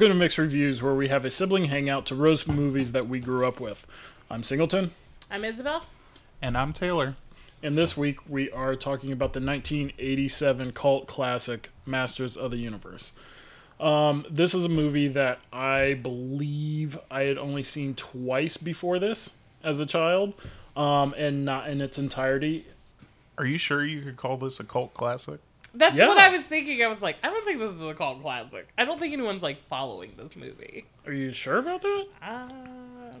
Welcome to Mixed Reviews, where we have a sibling hangout to roast movies that we grew up with. I'm Singleton, I'm Isabel. And I'm Taylor. and this week we are talking about the 1987 cult classic Masters of the Universe. Um, this is a movie that I believe I had only seen twice before this as a child, um, and not in its entirety. Are you sure you could call this a cult classic? That's Yeah. what I was thinking. I was like, I don't think this is a cult classic. I don't think anyone's like following this movie. Are you sure about that? Uh,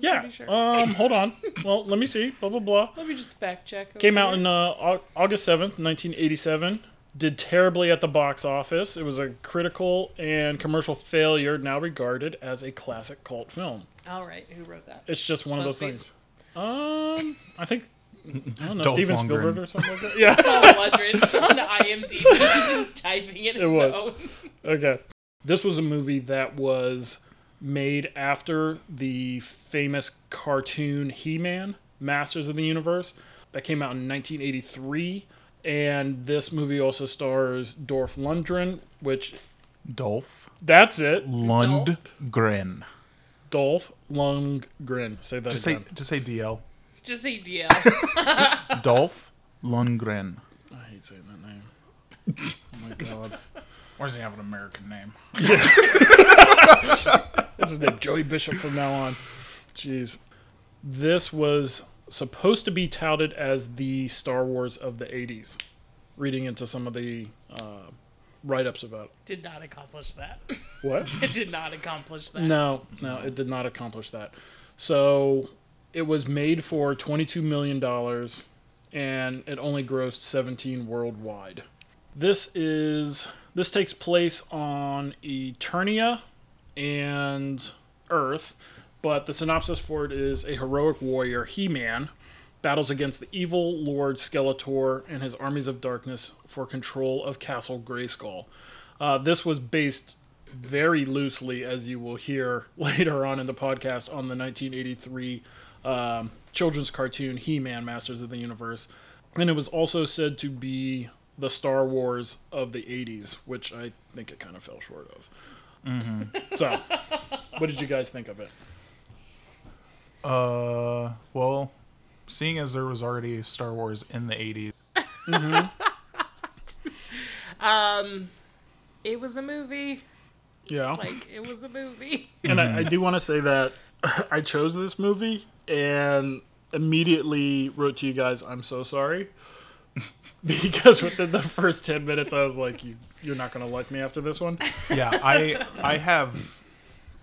Yeah. pretty sure. Um, hold on. Well, let me see. Blah blah blah. Let me just fact check. Came over out in uh, August 7th, 1987. Did terribly at the box office. It was a critical and commercial failure, now regarded as a classic cult film. All right, who wrote that? It's just one of those things. Um, I think I don't know Dolph Steven Lundgren. Spielberg or something like that. Yeah. Paul Lundgren on IMDb, just typing it in his was. own. Okay. This was a movie that was made after the famous cartoon He-Man, Masters of the Universe, that came out in 1983. And this movie also stars Dolph Lundgren, which Dolph that's it. Lundgren. Dolph Lundgren. Say that Just say again. just say DL. Just say DL. Dolph Lundgren. I hate saying that name. Oh my god. Why does he have an American name? That's his name, Joey Bishop from now on. Jeez. This was supposed to be touted as the Star Wars of the 80s. Reading into some of the uh, write ups about it. did not accomplish that. What? It did not accomplish that. no, no, it did not accomplish that. So it was made for $22 million and it only grossed 17 worldwide. This is this takes place on Eternia and Earth, but the synopsis for it is a heroic warrior, He-Man, battles against the evil Lord Skeletor and his armies of darkness for control of Castle Grayskull. Uh, this was based very loosely, as you will hear later on in the podcast, on the 1983 um, children's cartoon He-Man: Masters of the Universe, and it was also said to be the Star Wars of the 80s, which I think it kind of fell short of. So, what did you guys think of it? Uh, well, seeing as there was already Star Wars in the 80s, Um, it was a movie. Yeah, Like it was a movie. and I, I do want to say that I chose this movie and immediately wrote to you guys, "I'm so sorry," because within the first ten minutes, I was like, "You, you're not gonna like me after this one." yeah, I I have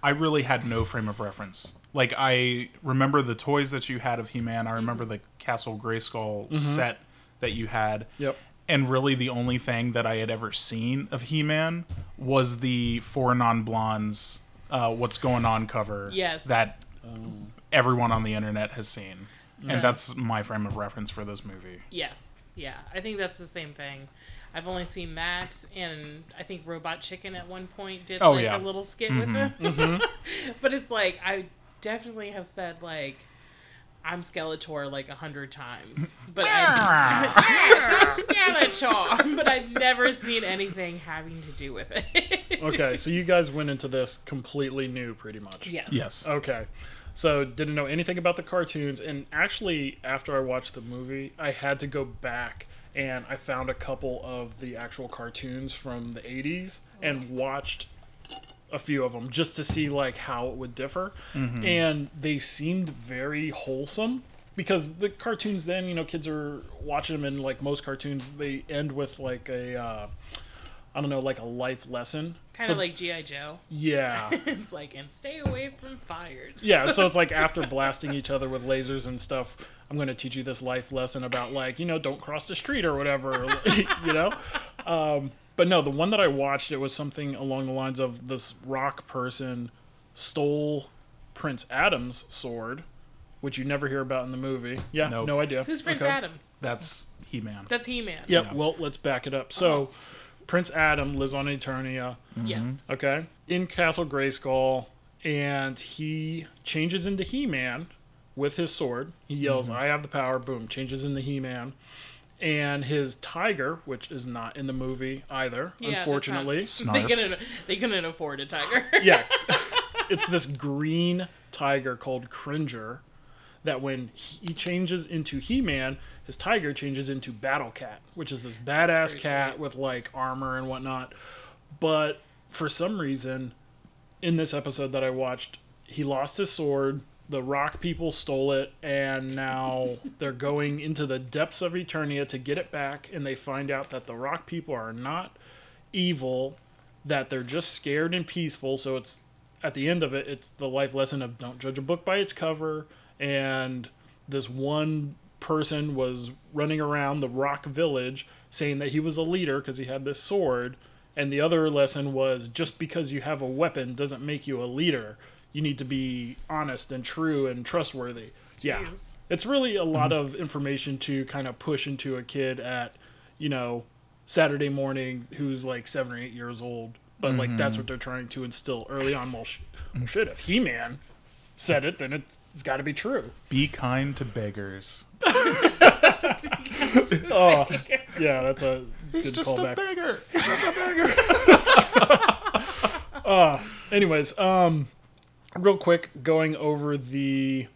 I really had no frame of reference. Like I remember the toys that you had of He-Man. I remember the Castle Grayskull mm-hmm. set that you had. Yep. And really, the only thing that I had ever seen of He-Man was the Four Non-Blondes uh, "What's Going On" cover. Yes. That everyone on the internet has seen, and that's my frame of reference for this movie. Yes. Yeah. I think that's the same thing. I've only seen Max and I think Robot Chicken at one point did Oh, like yeah. a little skit with him. but it's like I definitely have said like I'm Skeletor like a hundred times. But I Skeletor but I've never seen anything having to do with it. Okay, so you guys went into this completely new, pretty much. yes. Yes. Okay. So didn't know anything about the cartoons, and actually, after I watched the movie, I had to go back and I found a couple of the actual cartoons from the '80s and oh. watched a few of them just to see like how it would differ, and they seemed very wholesome because the cartoons then you know kids are watching them and like most cartoons they end with like a uh, I don't know like a life lesson. Kind So- of like G.I. Joe. yeah. It's like, and stay away from fires. Yeah, so it's like after blasting each other with lasers and stuff, I'm going to teach you this life lesson about like, you know, don't cross the street or whatever, you know? Um, but no, the one that I watched, it was something along the lines of this rock person stole Prince Adam's sword, which you never hear about in the movie. Yeah, Nope. no idea. Who's Prince Okay. Adam? That's He-Man. That's He Man. Yep, well, let's back it up. So, uh-huh. Prince Adam lives on Eternia. Yes. Mm-hmm. okay, in Castle Grayskull, and he changes into He Man with his sword. He yells, mm-hmm. I have the power, boom, changes into He Man. And his tiger, which is not in the movie either, Yeah, that's unfortunately. They couldn't. They couldn't afford a tiger. yeah. it's this green tiger called Cringer that when he changes into He-Man, his tiger changes into Battle Cat, which is this badass cat sweet. with like armor and whatnot. But for some reason, in this episode that I watched, he lost his sword. The rock people stole it, and now they're going into the depths of Eternia to get it back. And they find out that the rock people are not evil, that they're just scared and peaceful. So it's at the end of it, it's the life lesson of don't judge a book by its cover. And this one person was running around the rock village saying that he was a leader because he had this sword. And the other lesson was just because you have a weapon doesn't make you a leader. You need to be honest and true and trustworthy. Yeah. Jeez. It's really a lot mm-hmm. of information to kind of push into a kid at, you know, Saturday morning who's like seven or eight years old. But like that's mm-hmm. what they're trying to instill early on. Well, sh- well shit, if He Man said it, then it's, it's got to be true. Be kind to beggars. Oh, yeah, that's a He's good just callback. a beggar. He's just a beggar. Uh, anyways, um, real quick, going over the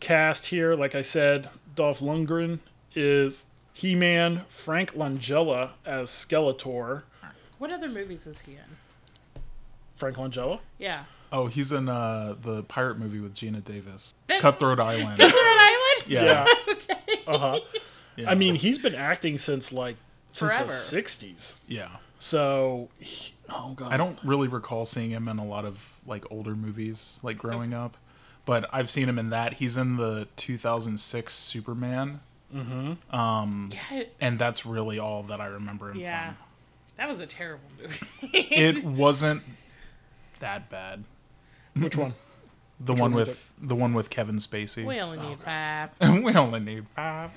cast here. Like I said, Dolph Lundgren is He Man, Frank Langella as Skeletor. What other movies is he in? Frank Langella? Yeah. Oh, he's in uh, the pirate movie with Geena Davis. That- Cutthroat Island. Rhode Island. Yeah. Okay. Uh huh. yeah. I mean, he's been acting since like since Forever. the '60s. yeah. So, he- oh god, I don't really recall seeing him in a lot of like older movies like growing up, but I've seen him in that. He's in the 2006 Superman, mm-hmm. um, Yeah. and that's really all that I remember him Yeah. from. That was a terrible movie. It wasn't that bad. Which one? The one one was with the one with Kevin Spacey. we only need oh, five. we only need five.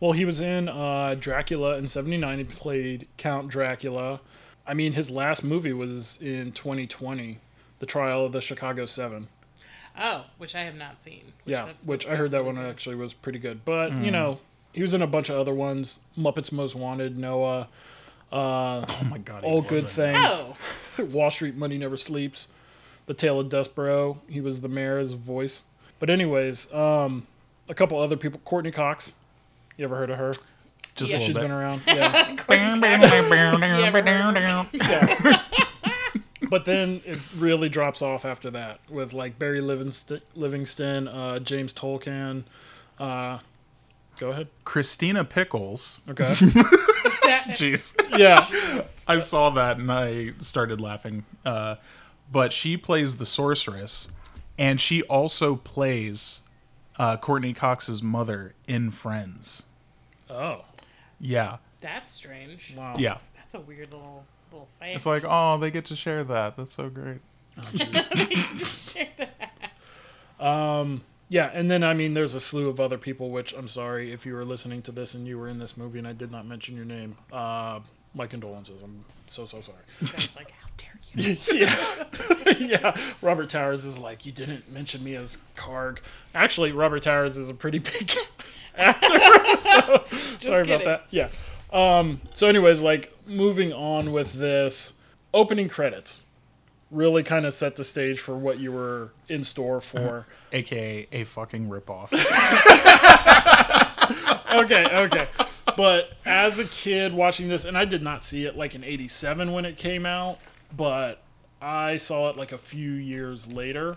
Well, he was in uh, Dracula in '79. He played Count Dracula. I mean, his last movie was in 2020, The Trial of the Chicago Seven. Oh, which I have not seen. Which Yeah, that's which I heard that one good. actually was pretty good. But you know, he was in a bunch of other ones: Muppets Most Wanted, Noah, Oh my god. he All Good wasn't. Things, Oh, Wall Street Money Never Sleeps, The Tale of Despereaux. He was the mayor's voice. But anyways, um, a couple other people. Courteney Cox. You ever heard of her? Just Yeah. a She's little been around. Yeah. Yeah, but then it really drops off after that with like Barry Livingston, Livingston uh, James Tolkan. Uh, go ahead. Christina Pickles. Okay. Is that- Jeez. yeah. I saw that and I started laughing. Uh, but she plays the sorceress, and she also plays uh, Courteney Cox's mother in Friends. Oh. Yeah, that's strange. Wow. yeah. That's a weird little little fact. It's like, oh, they get to share that. That's so great. Um, Yeah, and then I mean, there's a slew of other people. Which I'm sorry if you were listening to this and you were in this movie and I did not mention your name. Uh, my condolences. I'm so so sorry. Guys, like, how dare you? yeah, Robert Towers is like, you didn't mention me as Karg. Actually, Robert Towers is a pretty big actor. so, sorry about that. Yeah. Um, so, anyways, like moving on with this opening credits really kind of set the stage for what you were in store for. AKA a fucking ripoff. okay, okay. But as a kid watching this, and I did not see it like in 87 when it came out, but I saw it like a few years later.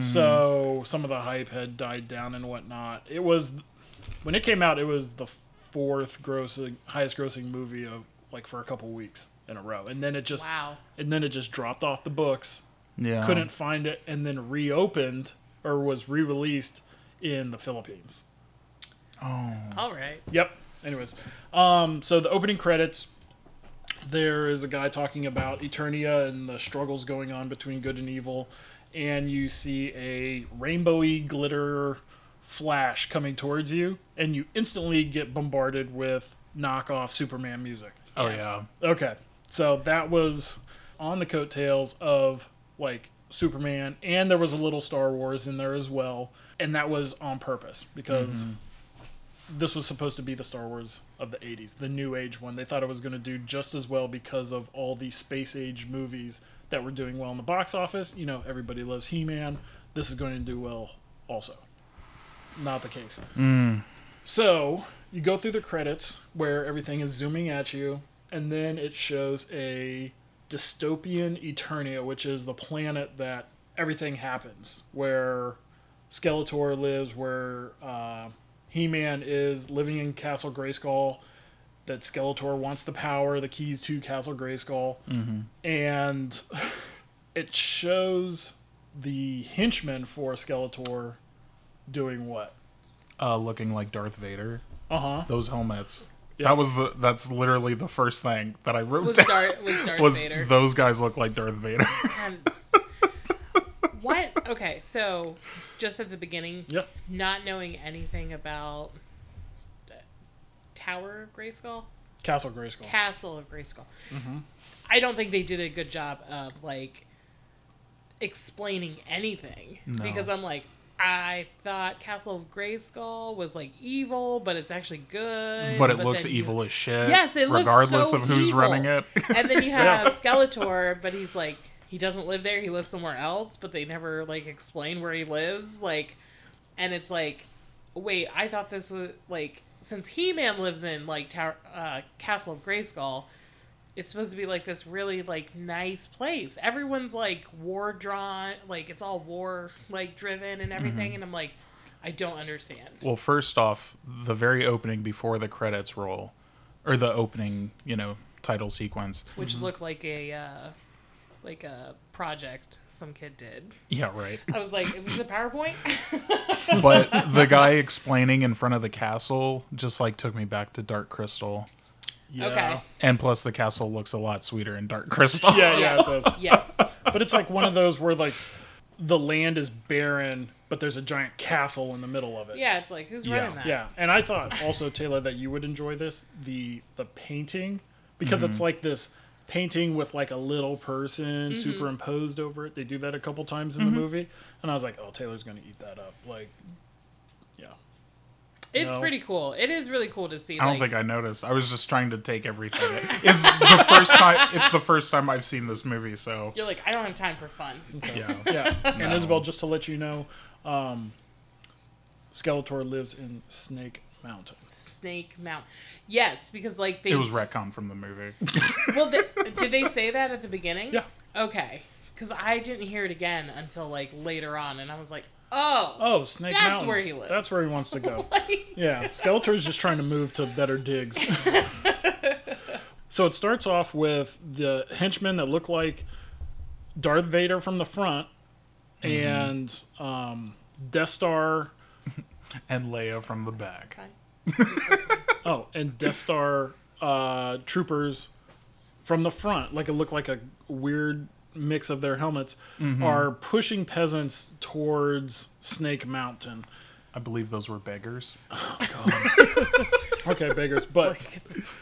So some of the hype had died down and whatnot. It was, when it came out, it was the fourth grossing, highest grossing movie of like for a couple weeks in a row. And then it just, Wow. and then it just dropped off the books. Yeah. Couldn't find it and then reopened or was re released in the Philippines. Oh, all right. Yep. Anyways, um, so the opening credits, there is a guy talking about Eternia and the struggles going on between good and evil, and you see a rainbowy glitter flash coming towards you, and you instantly get bombarded with knockoff Superman music. Oh Yes. yeah. Okay, so that was on the coattails of like Superman, and there was a little Star Wars in there as well, and that was on purpose because mm-hmm. This was supposed to be the Star Wars of the 80s, the new age one. They thought it was going to do just as well because of all the space age movies that were doing well in the box office. You know, everybody loves He Man. This is going to do well also. Not the case. So you go through the credits where everything is zooming at you, and then it shows a dystopian Eternia, which is the planet that everything happens, where Skeletor lives, where uh, He Man is living in Castle Grayskull. That Skeletor wants the power, the keys to Castle Grayskull, and it shows the henchmen for Skeletor doing what? Uh, looking like Darth Vader. Uh huh. Those helmets. Yeah. That was the. That's literally the first thing that I wrote Was down. Darth was Darth was Vader? those guys look like Darth Vader? And s- what? Okay, so just at the beginning, Yep. not knowing anything about uh, Tower of Grayskull, Castle Grayskull. Castle of Grayskull. Mm-hmm. I don't think they did a good job of like explaining anything No. because I'm like. I thought Castle of Grayskull was like evil, but it's actually good. but it looks then you- evil as shit. Yes, it looks regardless so of who's evil. running it. And then you Yeah. have Skeletor, but he's like he doesn't live there. He lives somewhere else, but they never like explain where he lives. Like, and it's like, wait, I thought this was like since He Man lives in like Tower, uh, Castle of Grayskull, it's supposed to be like this really like nice place. Everyone's like war drawn, like it's all war like driven and everything. And I'm like, I don't understand. Well, first off, the very opening before the credits roll, or the opening, you know, title sequence. Which looked like a uh, like a project some kid did. Yeah, right. I was like, is this a PowerPoint? but the guy explaining in front of the castle just like took me back to Dark Crystal. Yeah. Okay. And plus, the castle looks a lot sweeter in Dark Crystal. Yeah, yeah, it does. yes. But it's like one of those where like the land is barren, but there's a giant castle in the middle of it. Yeah, it's like who's Yeah. running that? Yeah, and I thought also Taylor that you would enjoy this the the painting because it's mm-hmm. like this painting with like a little person superimposed over it. They do that a couple times in the movie, and I was like, oh, Taylor's gonna eat that up. Like, yeah, It's No. pretty cool. It is really cool to see. I don't like, think I noticed. I was just trying to take everything. It's the first time. It's the first time I've seen this movie, so you're like, I don't have time for fun. yeah. yeah. And No. Isabel, just to let you know, um, Skeletor lives in Snake Mountain. Snake Mountain. Yes, because like they It was retcon from the movie. well, they, did they say that at the beginning? Yeah. Okay, because I didn't hear it again until like later on, and I was like, oh, Oh, Snake That's Mountain. where he lives. That's where he wants to go. Yeah, Skeletor's just trying to move to better digs. so it starts off with the henchmen that look like Darth Vader from the front and um, Death Star. and Leia from the back. Oh, and Death Star uh, troopers from the front, like it looked like a weird mix of their helmets, are pushing peasants towards Snake Mountain. I believe those were beggars. Okay, beggars, but.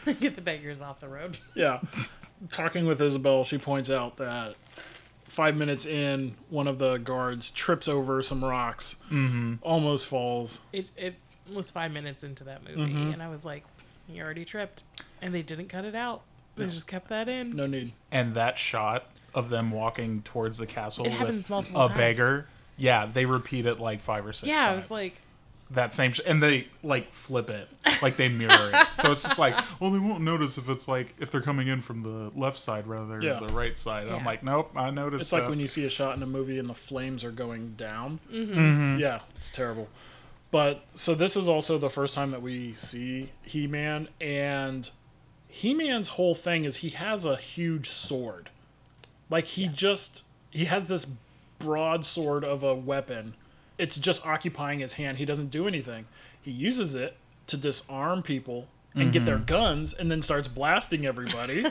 get the beggars off the road. Yeah. Talking with Isabel, she points out that five minutes in, one of the guards trips over some rocks, almost falls. It it was five minutes into that movie, Mm-hmm. and I was like, "You already tripped, and they didn't cut it out. They just kept that in. No need. And that shot of them walking towards the castle It happens with multiple a times. beggar. Yeah, they repeat it like five or six yeah, times. I was like, that same sh- and they like flip it like they mirror it so it's just like well they won't notice if it's like if they're coming in from the left side rather Yeah. than the right side i'm like nope i noticed It's like that. when you see a shot in a movie and the flames are going down. Mm-hmm. Yeah, it's terrible. But so this is also the first time that we see He Man, and He Man's whole thing is he has a huge sword. Like he just he has this broadsword of a weapon. It's just occupying his hand. He doesn't do anything. He uses it to disarm people and get their guns, and then starts blasting everybody.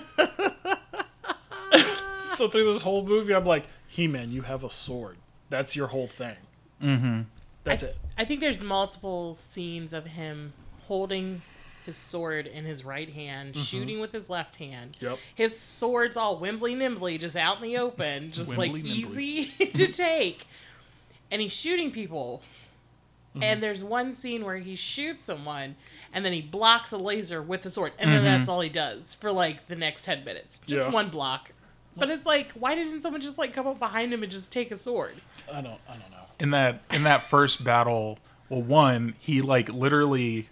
so through this whole movie, I'm like, He Man, you have a sword. That's your whole thing. Mm-hmm. That's it. I think there's multiple scenes of him holding his sword in his right hand, mm-hmm. shooting with his left hand. Yep. His sword's all wimbly nimbly, just out in the open, just like nimbly. easy to take. And he's shooting people. Mm-hmm. And there's one scene where he shoots someone and then he blocks a laser with the sword. And then mm-hmm. that's all he does for like the next 10 minutes. Just Yeah. one block. But it's like, why didn't someone just like come up behind him and just take a sword? I don't. I don't know. In that in that first battle, well, one he like literally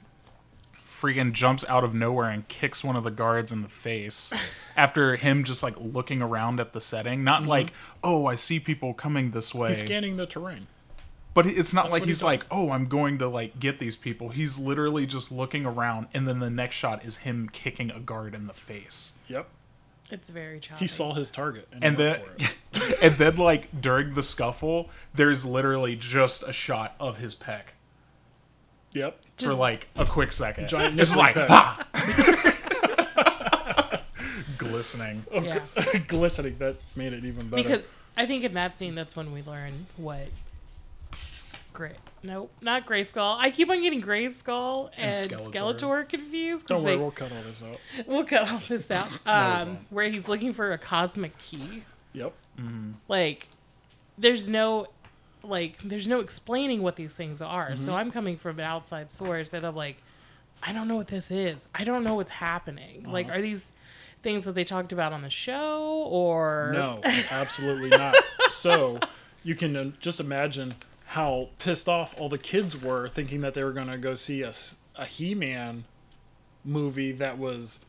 freaking jumps out of nowhere and kicks one of the guards in the face after him just like looking around at the setting. Not mm-hmm. like, oh, I see people coming this way. He's scanning the terrain. But it's not like what he he's like, oh, I'm going to like get these people. He's literally just looking around, and then the next shot is him kicking a guard in the face. Yep. It's very choppy. He saw his target and, And then, went for it. and then, like during the scuffle, there's literally just a shot of his pec Yep. for Just- like a quick second. Giant it's like ha! glistening. Oh, yeah. glistening. That made it even better. Because I think in that scene, that's when we learn what. Gray. Nope, not Gray Skull. I keep on getting Gray Skull and, Skeletor. Skeletor. confused. 'cause don't worry, they- we'll cut all this out. we'll cut all this out. Um, where he's looking for a cosmic key. Yep. Like, there's no, like, there's no explaining what these things are. Mm-hmm. So I'm coming from an outside source, and I'm like, I don't know what this is. I don't know what's happening. Like, Uh-huh. are these things that they talked about on the show, or No, absolutely not. So you can uh, just imagine how pissed off all the kids were thinking that they were going to go see a, a He-Man movie that was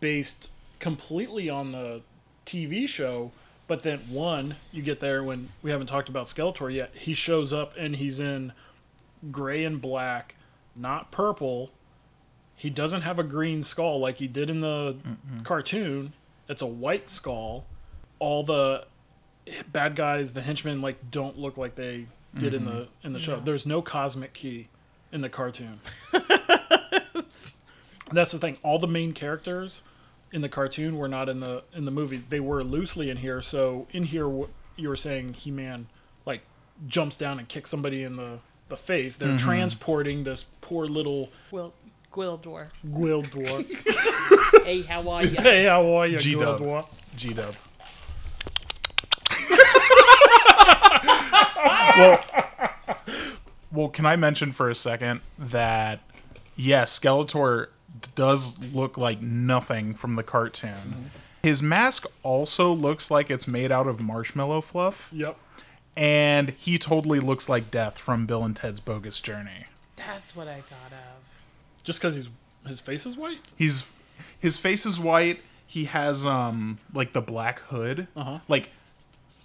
based completely on the TV show. But then one, you get there when we haven't talked about Skeletor yet. He shows up and he's in gray and black, not purple. He doesn't have a green skull like he did in the cartoon. It's a white skull. All the bad guys, the henchmen, like don't look like they did in mm-hmm. the in the show. There's no cosmic key in the cartoon. That's the thing. All the main characters in the cartoon were not in the in the movie. They were loosely in here. So in here, wh- you were saying He Man like jumps down and kicks somebody in the the face. They're mm-hmm. transporting this poor little Gwil- Gwildor? Gwildor. Hey, how are you? hey, how are you, G-Dub. Gwildor? G well, well, can I mention for a second that yes, Skeletor does look like nothing from the cartoon. His mask also looks like it's made out of marshmallow fluff, Yep. and he totally looks like Death from Bill and Ted's Bogus Journey. That's what I thought of. Just because he's his face is white. He's his face is white. He has um like the black hood. Uh-huh. Like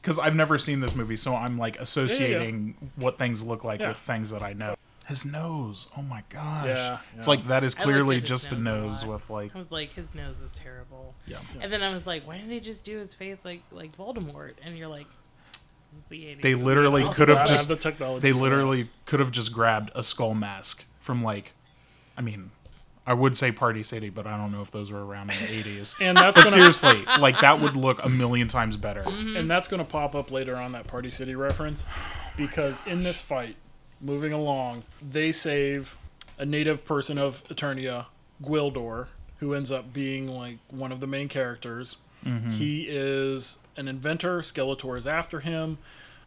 cuz I've never seen this movie, so I'm like associating what things look like Yeah. with things that I know. His nose. Oh my gosh. Yeah, It's like that is clearly just a nose a nose lot. with like I was like, his nose is terrible. yeah. And then I was like, why didn't they just do his face like like Voldemort? And you're like, this is the 80s. They literally could Gotta have have just the technology. they literally could have just grabbed a skull mask from like I mean, I would say Party City, but I don't know if those were around in the 80s. And that's But gonna, seriously, like that would look a million times better. Mm-hmm. and that's going to pop up later on that Party City reference, because in this fight, moving along, they save a native person of Eternia, Gwildor, who ends up being like one of the main characters. Mm-hmm. He is an inventor. Skeletor is after him.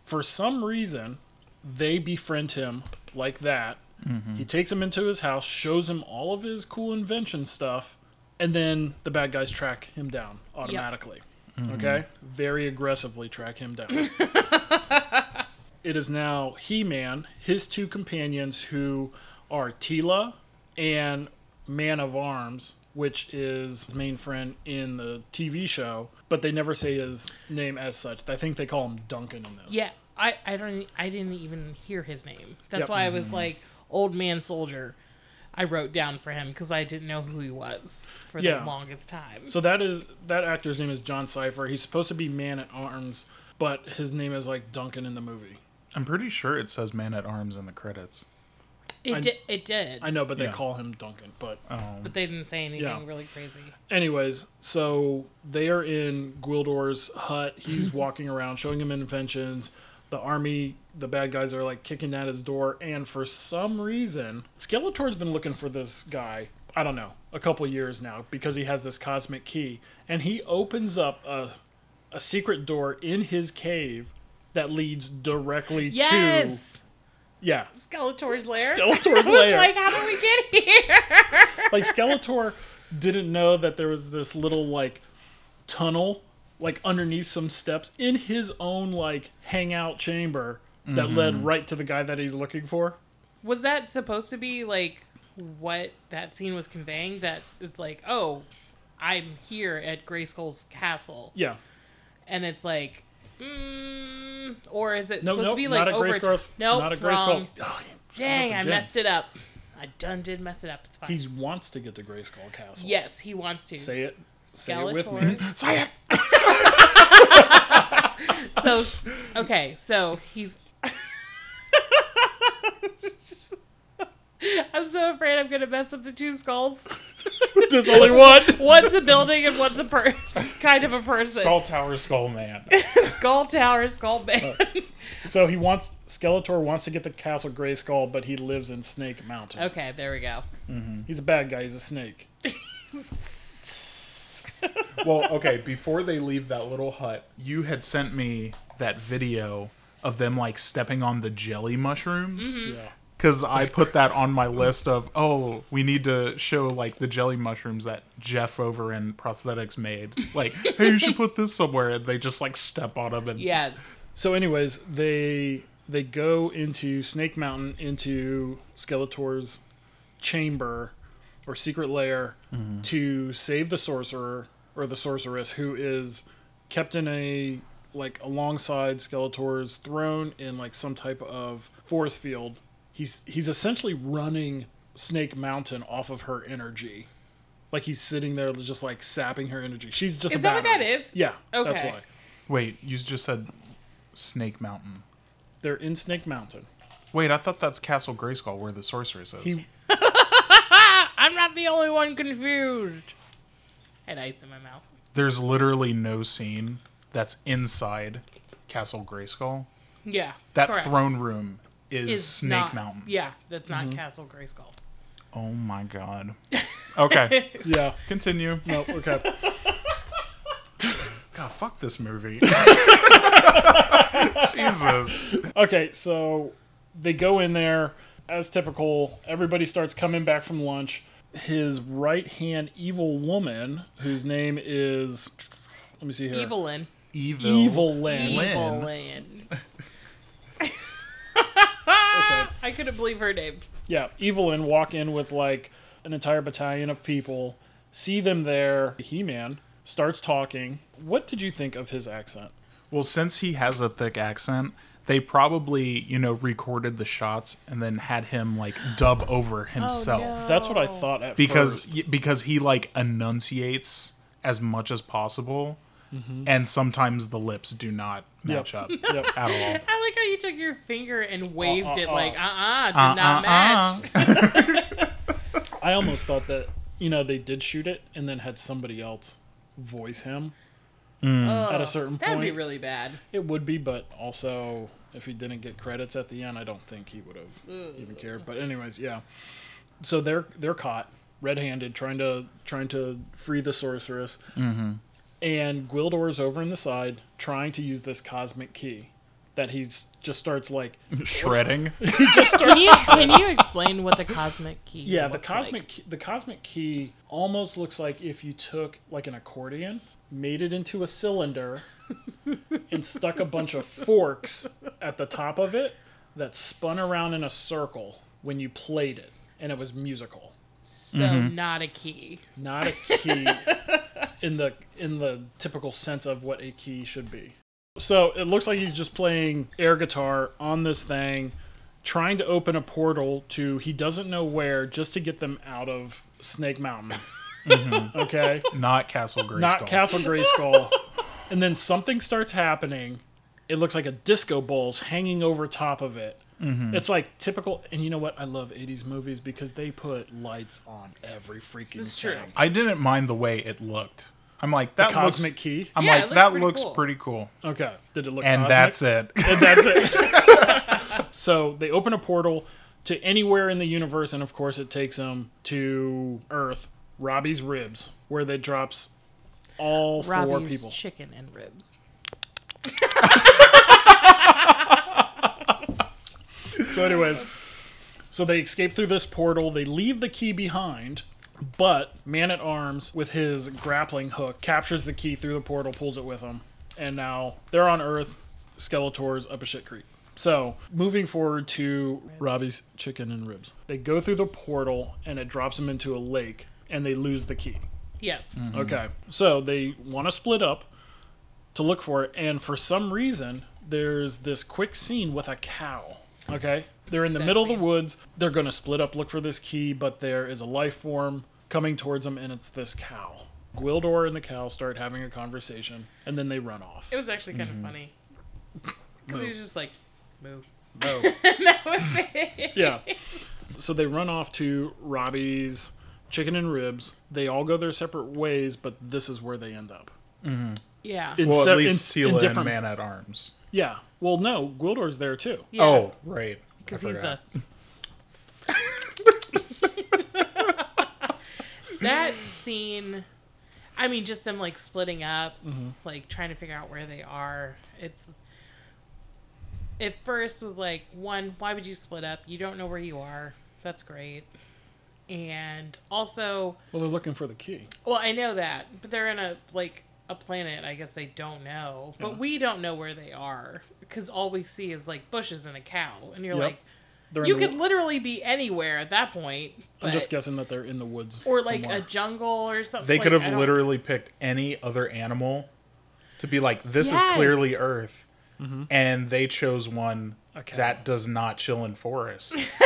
For some reason, they befriend him like that. He takes him into his house, shows him all of his cool invention stuff, and then the bad guys track him down automatically. Okay? Very aggressively track him down. it is now He Man, his two companions, who are Teela and Man of Arms, which is his main friend in the TV show, but they never say his name as such. I think they call him Duncan in this. Yeah, I I don't I didn't even hear his name. That's Yep. why I was mm-hmm. like old man soldier. I wrote down for him because I didn't know who he was for Yeah. the longest time. So that is that actor's name is Jon Cypher. He's supposed to be Man at Arms, but his name is like Duncan in the movie. I'm pretty sure it says Man at Arms in the credits. It I- did. It did. I know, but they Yeah. call him Duncan. But Um, but they didn't say anything Yeah. really crazy. anyways, so they are in Gwildor's hut. He's walking around, showing him inventions. The army, the bad guys are like kicking at his door, and for some reason, Skeletor's been looking for this guy. I don't know, a couple years now because he has this cosmic key, and he opens up a a secret door in his cave that leads directly Yes. to Yeah, Skeletor's lair. Skeletor's I was lair. like, how did we get here? like Skeletor didn't know that there was this little like tunnel like underneath some steps in his own like hangout chamber that led right to the guy that he's looking for. was that supposed to be like what that scene was conveying? That it's like, oh, I'm here at Grayskull's castle, Yeah. and it's like, mm, or is it No, supposed no, to be like not over? Grayskull. Nope, not a. Grayskull. Oh, Dang, I messed it up. I done did mess it up. It's fine. He wants to get to Grayskull Castle. yes, he wants to. Say it. Say it with me. Say it. So okay, so he's. I'm so afraid I'm gonna mess up the two skulls. There's only one. One's a building and one's a person, kind of a person. Skull Tower, Skull Man. Skull Tower, Skull Man. Uh, so he wants Skeletor wants to get the Castle Grayskull, but he lives in Snake Mountain. okay, there we go. Mm-hmm. He's a bad guy. He's a snake. well, okay, before they leave that little hut, you had sent me that video of them like stepping on the jelly mushrooms. Mm-hmm. Yeah. Because I put that on my list of, oh, we need to show like the jelly mushrooms that Jeff over in prosthetics made. Like, hey, you should put this somewhere. And they just like step on them and Yes. So, anyways, they they go into Snake Mountain into Skeletor's chamber or secret lair to save the sorcerer or the sorceress who is kept in a like alongside Skeletor's throne in like some type of force field. He's he's essentially running Snake Mountain off of her energy. Like he's sitting there just like sapping her energy. She's just Is a that what that is? Yeah. Okay. That's why. Wait, you just said Snake Mountain. They're in Snake Mountain. Wait, I thought that's Castle Grayskull where the sorceress is. He I'm not the only one confused. Had ice in my mouth. There's literally no scene that's inside Castle Grayskull. Yeah. That correct. throne room is, is Snake not- Mountain. Yeah, that's not Mm-hmm. Castle Grayskull. Oh my god. Okay, yeah. continue. No, okay. God, fuck this movie. Jesus. Okay, so they go in there as typical. Everybody starts coming back from lunch. His right hand evil woman, whose name is let me see here. Evelyn. Evil. Evil-Lyn. Lynn. Evelyn. Okay. I couldn't believe her name. Yeah, Evelyn walk in with like an entire battalion of people, see them there. He Man starts talking. What did you think of his accent? Well, since he has a thick accent, they probably, you know, recorded the shots and then had him like dub over himself. That's what I thought at because first. y- because he like enunciates as much as possible and sometimes the lips do not match Yep. up Yep. at all. I like how you took your finger and waved uh, it uh. like, uh uh, did Uh, not uh, match. I almost thought that you know they did shoot it and then had somebody else voice him at a certain point. That'd be really bad. It would be, but also if he didn't get credits at the end, I don't think he would have even cared. But anyways, yeah. So they're they're caught red-handed trying to trying to free the sorceress, mm-hmm. and Gwildor is over in the side trying to use this cosmic key that he's just starts like Shredding. he just starts Can you can you explain what the cosmic key? yeah the cosmic like? key, the cosmic key almost looks like if you took like an accordion made it into a cylinder and stuck a bunch of forks at the top of it that spun around in a circle when you played it and it was musical So Mm-hmm. not a key. not a key in the in the typical sense of what a key should be so it looks like he's just playing air guitar on this thing trying to open a portal to he doesn't know where just to get them out of snake mountain Mm-hmm. okay Not Castle Grayskull. not castle grayskull and then something starts happening it looks like a disco ball's hanging over top of it mm-hmm. it's like typical and you know what i love 80s movies because they put lights on every freaking That's thing true. I didn't mind the way it looked. I'm like that cosmic looks, key I'm Yeah, like looks that pretty looks cool. pretty cool. Okay. Did it look And cosmic? that's it. And that's it. so they open a portal to anywhere in the universe, and of course it takes them to Earth, Robbie's ribs, where they drops all four Robbie's people. chicken and ribs. So, anyways, so they escape through this portal. They leave the key behind, but Man at Arms, with his grappling hook, captures the key through the portal, pulls it with him, and now they're on Earth. Skeletor's up a shit creek. So, moving forward to Robbie's chicken and ribs. They go through the portal, and it drops them into a lake, and they lose the key. Yes. Mm-hmm. Okay. So they want to split up to look for it, and for some reason, there's this quick scene with a cow. Okay. They're in the That middle of the woods. They're going to split up, look for this key, but there is a life form coming towards them, and it's this cow. Gwildor and the cow start having a conversation, and then they run off. It was actually kind of mm-hmm. funny. Because he was just like, move. Oh. that was it. yeah. So they run off to Robbie's chicken and ribs. They all go their separate ways, but this is where they end up. Yeah. In Well, se- at in- least in Teela and Man at Arms. Yeah. Well, no, Gwildor's there too. yeah. Oh, right. Because he's the. that scene. I mean, just them like splitting up, Mm-hmm. like trying to figure out where they are. It's. At first was like, one, why would you split up? You don't know where you are. That's great. And also, Well, they're looking for the key. well, I know that, but they're in a like a planet. I guess they don't know, but Yeah. we don't know where they are because all we see is like bushes and a cow, and you're Yep. like, They're in you the, could literally be anywhere at that point. I'm just guessing that they're in the woods. or like somewhere. a jungle or something. They could like, have literally picked any other animal to be like, this Yes. is clearly Earth. Mm-hmm. And they chose one A cow. that does not chill in forests.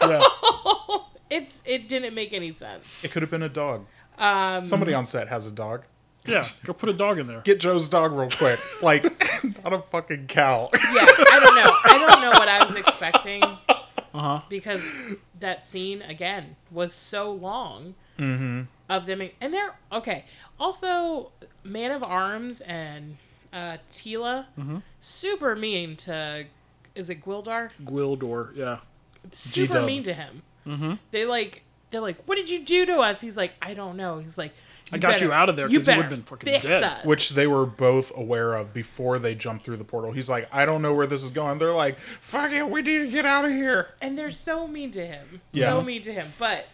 Yeah. It's it didn't make any sense. it could have been a dog. Um, Somebody on set has a dog. yeah. Go put a dog in there. Get Joe's dog real quick. Like, not a fucking cow. yeah, I don't know. I don't know what I was expecting Uh-huh. because that scene again was so long Mm-hmm. of them, and they're okay. Also, Man of Arms and uh, Teela Mm-hmm. super mean to. Is it Gwildar? Gwildor. Yeah. super G-dub. mean to him. Mm-hmm. They like they're like, "What did you do to us?" He's like, "I don't know." He's like, I got you out of there 'cause you better would've been fucking dead." us." Which they were both aware of before they jumped through the portal. He's like, I don't know where this is going. They're like, fuck it, we need to get out of here. and they're so mean to him, Yeah. so mean to him. But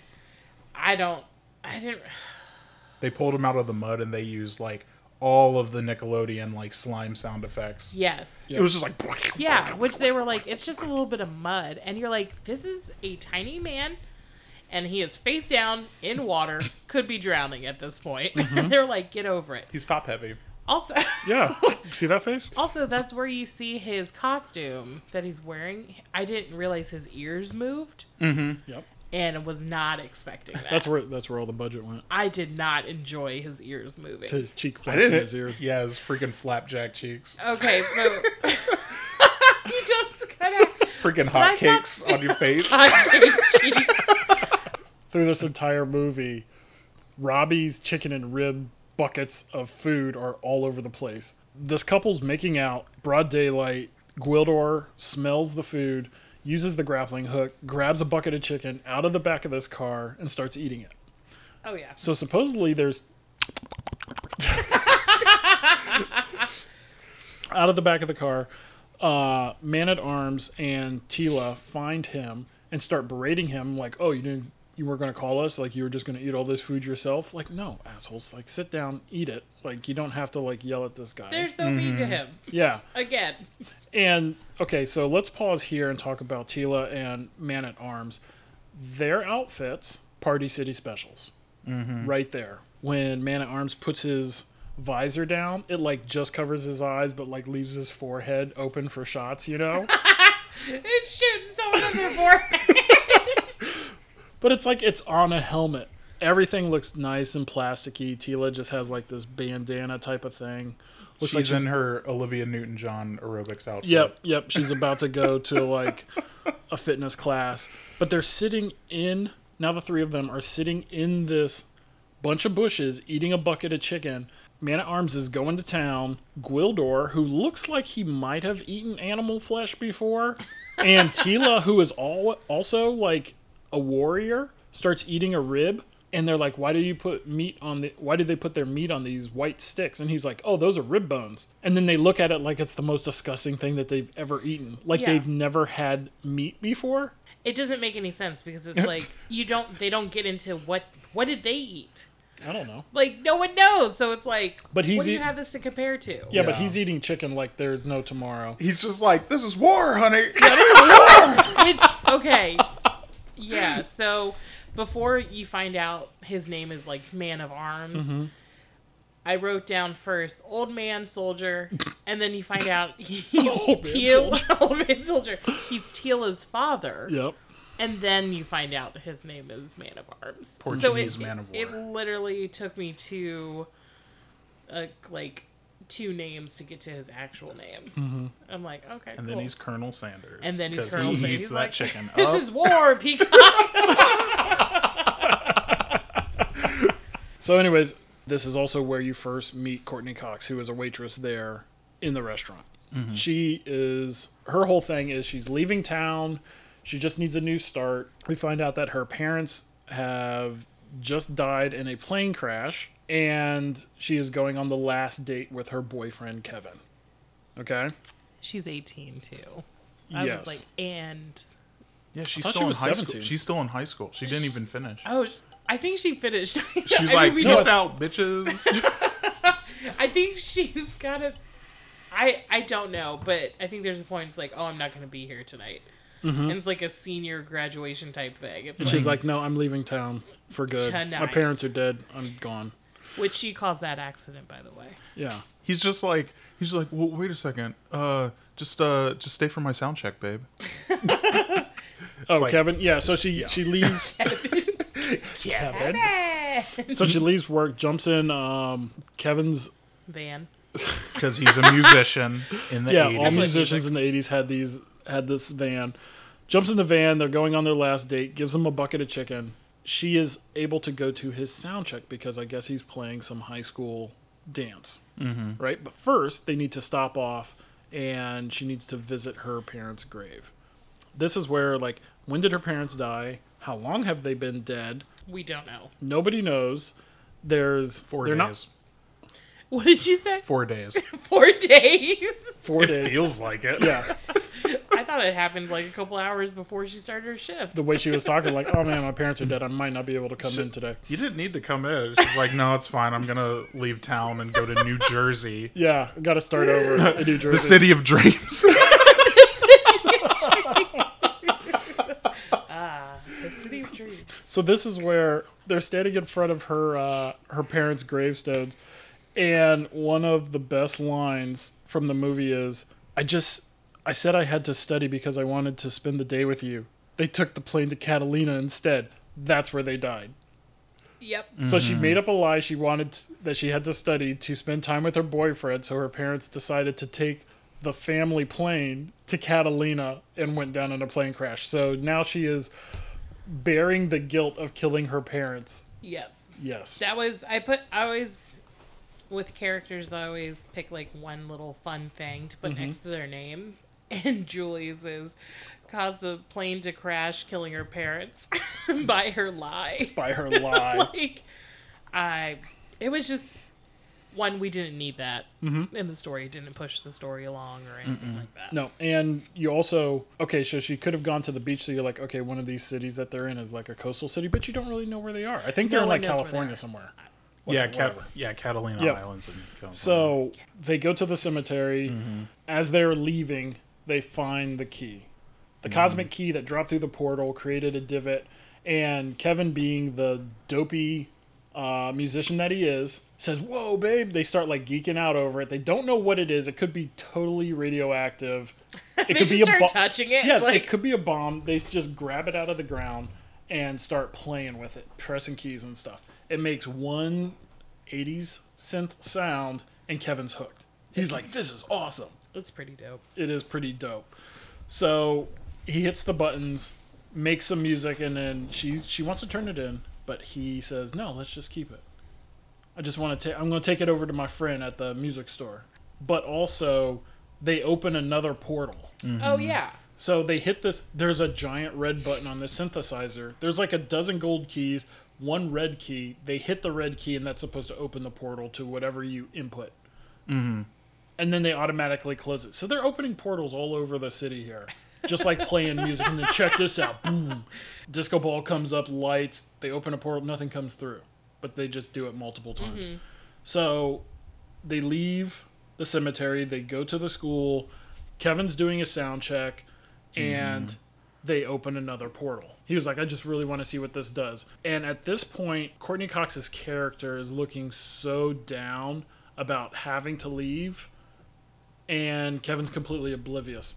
I don't, I didn't. They pulled him out of the mud and they used like all of the Nickelodeon like slime sound effects. Yes, It was just like yeah. Which they were like, it's just a little bit of mud, and you're like, this is a tiny man. And he is face down in water, could be drowning at this point. Mm-hmm. They're like, get over it. He's top heavy. Also, Yeah. See that face? Also, that's where you see his costume that he's wearing. I didn't realize his ears moved, Mm-hmm. Yep. And was not expecting that. That's where that's where all the budget went. I did not enjoy his ears moving. To his cheek I flaps in didn't. his ears. Yeah, his freaking flapjack cheeks. Okay, so you just kind of Freaking I hot thought- cakes on your face. cheeks. Through this entire movie, Robbie's chicken and rib buckets of food are all over the place. This couple's making out, broad daylight. Gwildor smells the food, uses the grappling hook, grabs a bucket of chicken out of the back of this car, and starts eating it. Oh yeah, So supposedly there's out of the back of the car, uh, Man at Arms and Teela find him and start berating him like, "Oh, you didn't, you weren't going to call us? Like you were just going to eat all this food yourself? Like no, assholes! Like sit down, eat it. Like you don't have to like yell at this guy." they're so mean to mm-hmm. him yeah, again. and okay, so let's pause here and talk about Teela and Man at Arms. Their outfits, Party City specials, mm-hmm. right there. When Man at Arms puts his visor down, it like just covers his eyes, but like leaves his forehead open for shots. You know, It's shooting someone in their forehead. But it's like it's on a helmet. Everything looks nice and plasticky. Teela just has like this bandana type of thing. Looks she's, like in her Olivia Newton-John aerobics outfit. Yep, yep. She's about to go to like a fitness class, but they're sitting in. Now the three of them are sitting in this bunch of bushes, eating a bucket of chicken. Man at Arms is going to town. Gwildor, who looks like he might have eaten animal flesh before, and Teela, who is all also like a warrior, starts eating a rib. And they're like, "Why do you put meat on the? Why did they put their meat on these white sticks?" And he's like, "Oh, those are rib bones." And then they look at it like it's the most disgusting thing that they've ever eaten, like Yeah. they've never had meat before. It doesn't make any sense because it's like you don't. They don't get into what what did they eat. I don't know. Like no one knows, so it's like. But he's what do you eat- have this to compare to? Yeah, but he's eating chicken like there's no tomorrow. He's just like, this is war, honey. Which okay, yeah. So before you find out his name is like Man of Arms, Mm-hmm. I wrote down first Old Man Soldier, and then you find out he's Old Man Teal. Old Man Soldier. He's Teela's father, Yep. and then you find out his name is Man of Arms. Portuguese so it, Man of War. It literally took me to, uh, like. Two names to get to his actual name. Mm-hmm. I'm like, okay, And cool. then he's Colonel Sanders. And then he's 'cause Colonel he Sanders. eats He's that like, chicken. This up. is war, Peacock. So, anyways, this is also where you first meet Courteney Cox, who is a waitress there in the restaurant. She is her whole thing is she's leaving town. She just needs a new start. We find out that her parents have just died in a plane crash, and she is going on the last date with her boyfriend Kevin. Okay. She's 18 too. I yes. was like, and yeah, she's thought she still in high 17. school. She's still in high school. She didn't even finish. oh, I think she finished. She's I like, mean, we peace don't- out, bitches. I think she's got a. I I don't know, but I think there's a point. It's like, oh, I'm not going to be here tonight, mm-hmm. and it's like a senior graduation type thing. It's and like, she's like, "No, I'm leaving town for good. My parents are dead. I'm gone." Which she calls that accident, by the way. Yeah. he's just like, he's like, well, wait a second. Uh, just, uh, just stay for my sound check, babe. Oh, like- Kevin. Yeah. So she she leaves. Kevin. So she leaves work, jumps in um, Kevin's. Van. Because he's a musician in the Yeah, 80s. all musicians in the '80s had these had this van. Jumps in the van. They're going on their last date. Gives him a bucket of chicken. She is able to go to his sound check because I guess he's playing some high school dance, mm-hmm. right? But first, they need to stop off, and she needs to visit her parents' grave. This is where, like, when did her parents die? How long have they been dead? We don't know. Nobody knows. There's 4 they're days. What did you say? Four days. Four days. not four days. Feels like it. Yeah, I thought it happened like a couple hours before she started her shift. the way she was talking, like, "Oh man, my parents are dead. I might not be able to come in today." You didn't need to come in. She's like, no, it's fine. I'm gonna leave town and go to New Jersey, Yeah, got to start over in New Jersey. the city of dreams. Ah. The city of dreams. So this is where they're standing in front of her uh, her parents' gravestones, and one of the best lines from the movie is, "I just I said I had to study because I wanted to spend the day with you. They took the plane to Catalina instead. That's where they died." Yep. So she mm-hmm. made up a lie. She wanted t- that she had to study to spend time with her boyfriend. So her parents decided to take the family plane to Catalina and went down in a plane crash. So now she is bearing the guilt of killing her parents. Yes. Yes. That was I put I always with characters I always pick like one little fun thing to put mm-hmm. next to their name. And Julie's is caused the plane to crash, killing her parents by her lie. By her lie. like I it was just one we didn't need that Mm-hmm. in the story. It didn't push the story along or anything like that. No, and you also okay. So she could have gone to the beach. So you're like, okay, one of these cities that they're in is like a coastal city, but you don't really know where they are. I think they're No in like knows where they California are. somewhere. yeah, Cat- yeah, Catalina Yep. Islands. In California. So they go to the cemetery. Mm-hmm. As they're leaving, they find the key. The Mm-hmm. cosmic key that dropped through the portal created a divot, and Kevin, being the dopey uh, musician that he is, says, Whoa, babe. They start like geeking out over it. They don't know what it is. It could be totally radioactive. It They could just be a start bo- touching it. Yeah, like, it could be a bomb. They just grab it out of the ground and start playing with it, pressing keys and stuff. It makes one 80s synth sound, and Kevin's hooked. He's like, "This is awesome." It's pretty dope. It is pretty dope. So he hits the buttons, makes some music, and then she she wants to turn it in, but he says, "No, let's just keep it. I just want to take. I'm going to take it over to my friend at the music store." But also, they open another portal. Oh yeah. So they hit this. There's a giant red button on this synthesizer. There's like a dozen gold keys, one red key. They hit the red key, and that's supposed to open the portal to whatever you input. Mm-hmm. And then they automatically close it. So they're opening portals all over the city here, just like playing music. And then check this out, boom, disco ball comes up, lights. They open a portal, nothing comes through, but they just do it multiple times. Mm-hmm. So they leave the cemetery. They go to the school. Kevin's doing a sound check, and mm-hmm. they open another portal. He was like, I just really want to see what this does. And at this point, Courteney Cox's character is looking so down about having to leave, and Kevin's completely oblivious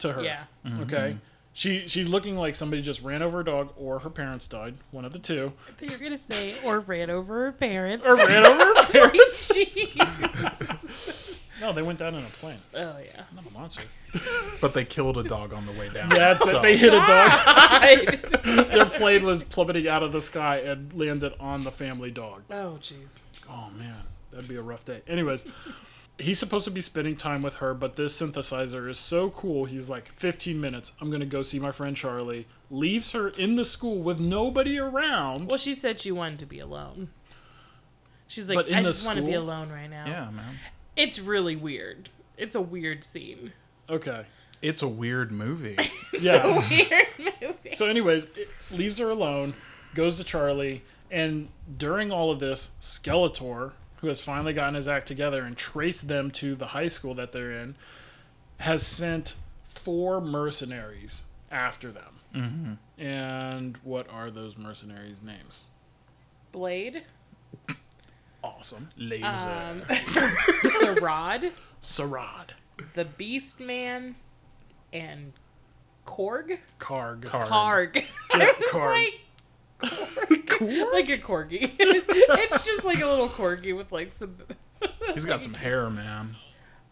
to her. Yeah. Mm-hmm. Okay. She she's looking like somebody just ran over a dog, or her parents died, one of the two, You're gonna say or ran over her parents. or ran over her parents. Jeez. No, they went down in a plane. Oh yeah. Not a monster. But they killed a dog on the way down. Yeah, that's So- it. They hit a dog. Their plane was plummeting out of the sky and landed on the family dog. Oh jeez. Oh man, that'd be a rough day. Anyways, he's supposed to be spending time with her, but this synthesizer is so cool. He's like, 15 minutes. I'm gonna go see my friend Charlie. Leaves her in the school with nobody around. Well, she said she wanted to be alone. She's like, I the just want to be alone right now. Yeah, man. It's really weird. It's a weird scene. Okay. It's a weird movie. Yeah. Weird movie. So, anyways, it leaves her alone, goes to Charlie, and during all of this, Skeletor, who has finally gotten his act together and traced them to the high school that they're in, has sent four mercenaries after them. Mm-hmm. And what are those mercenaries' names? Blade, Awesome. Laser. um, Saurod, Saurod. the Beast Man, and Korg. Karg. Karg. Karg. Yeah, It's Karg. like like a corgi. it's just like a little corgi with like some. He's got some hair, man.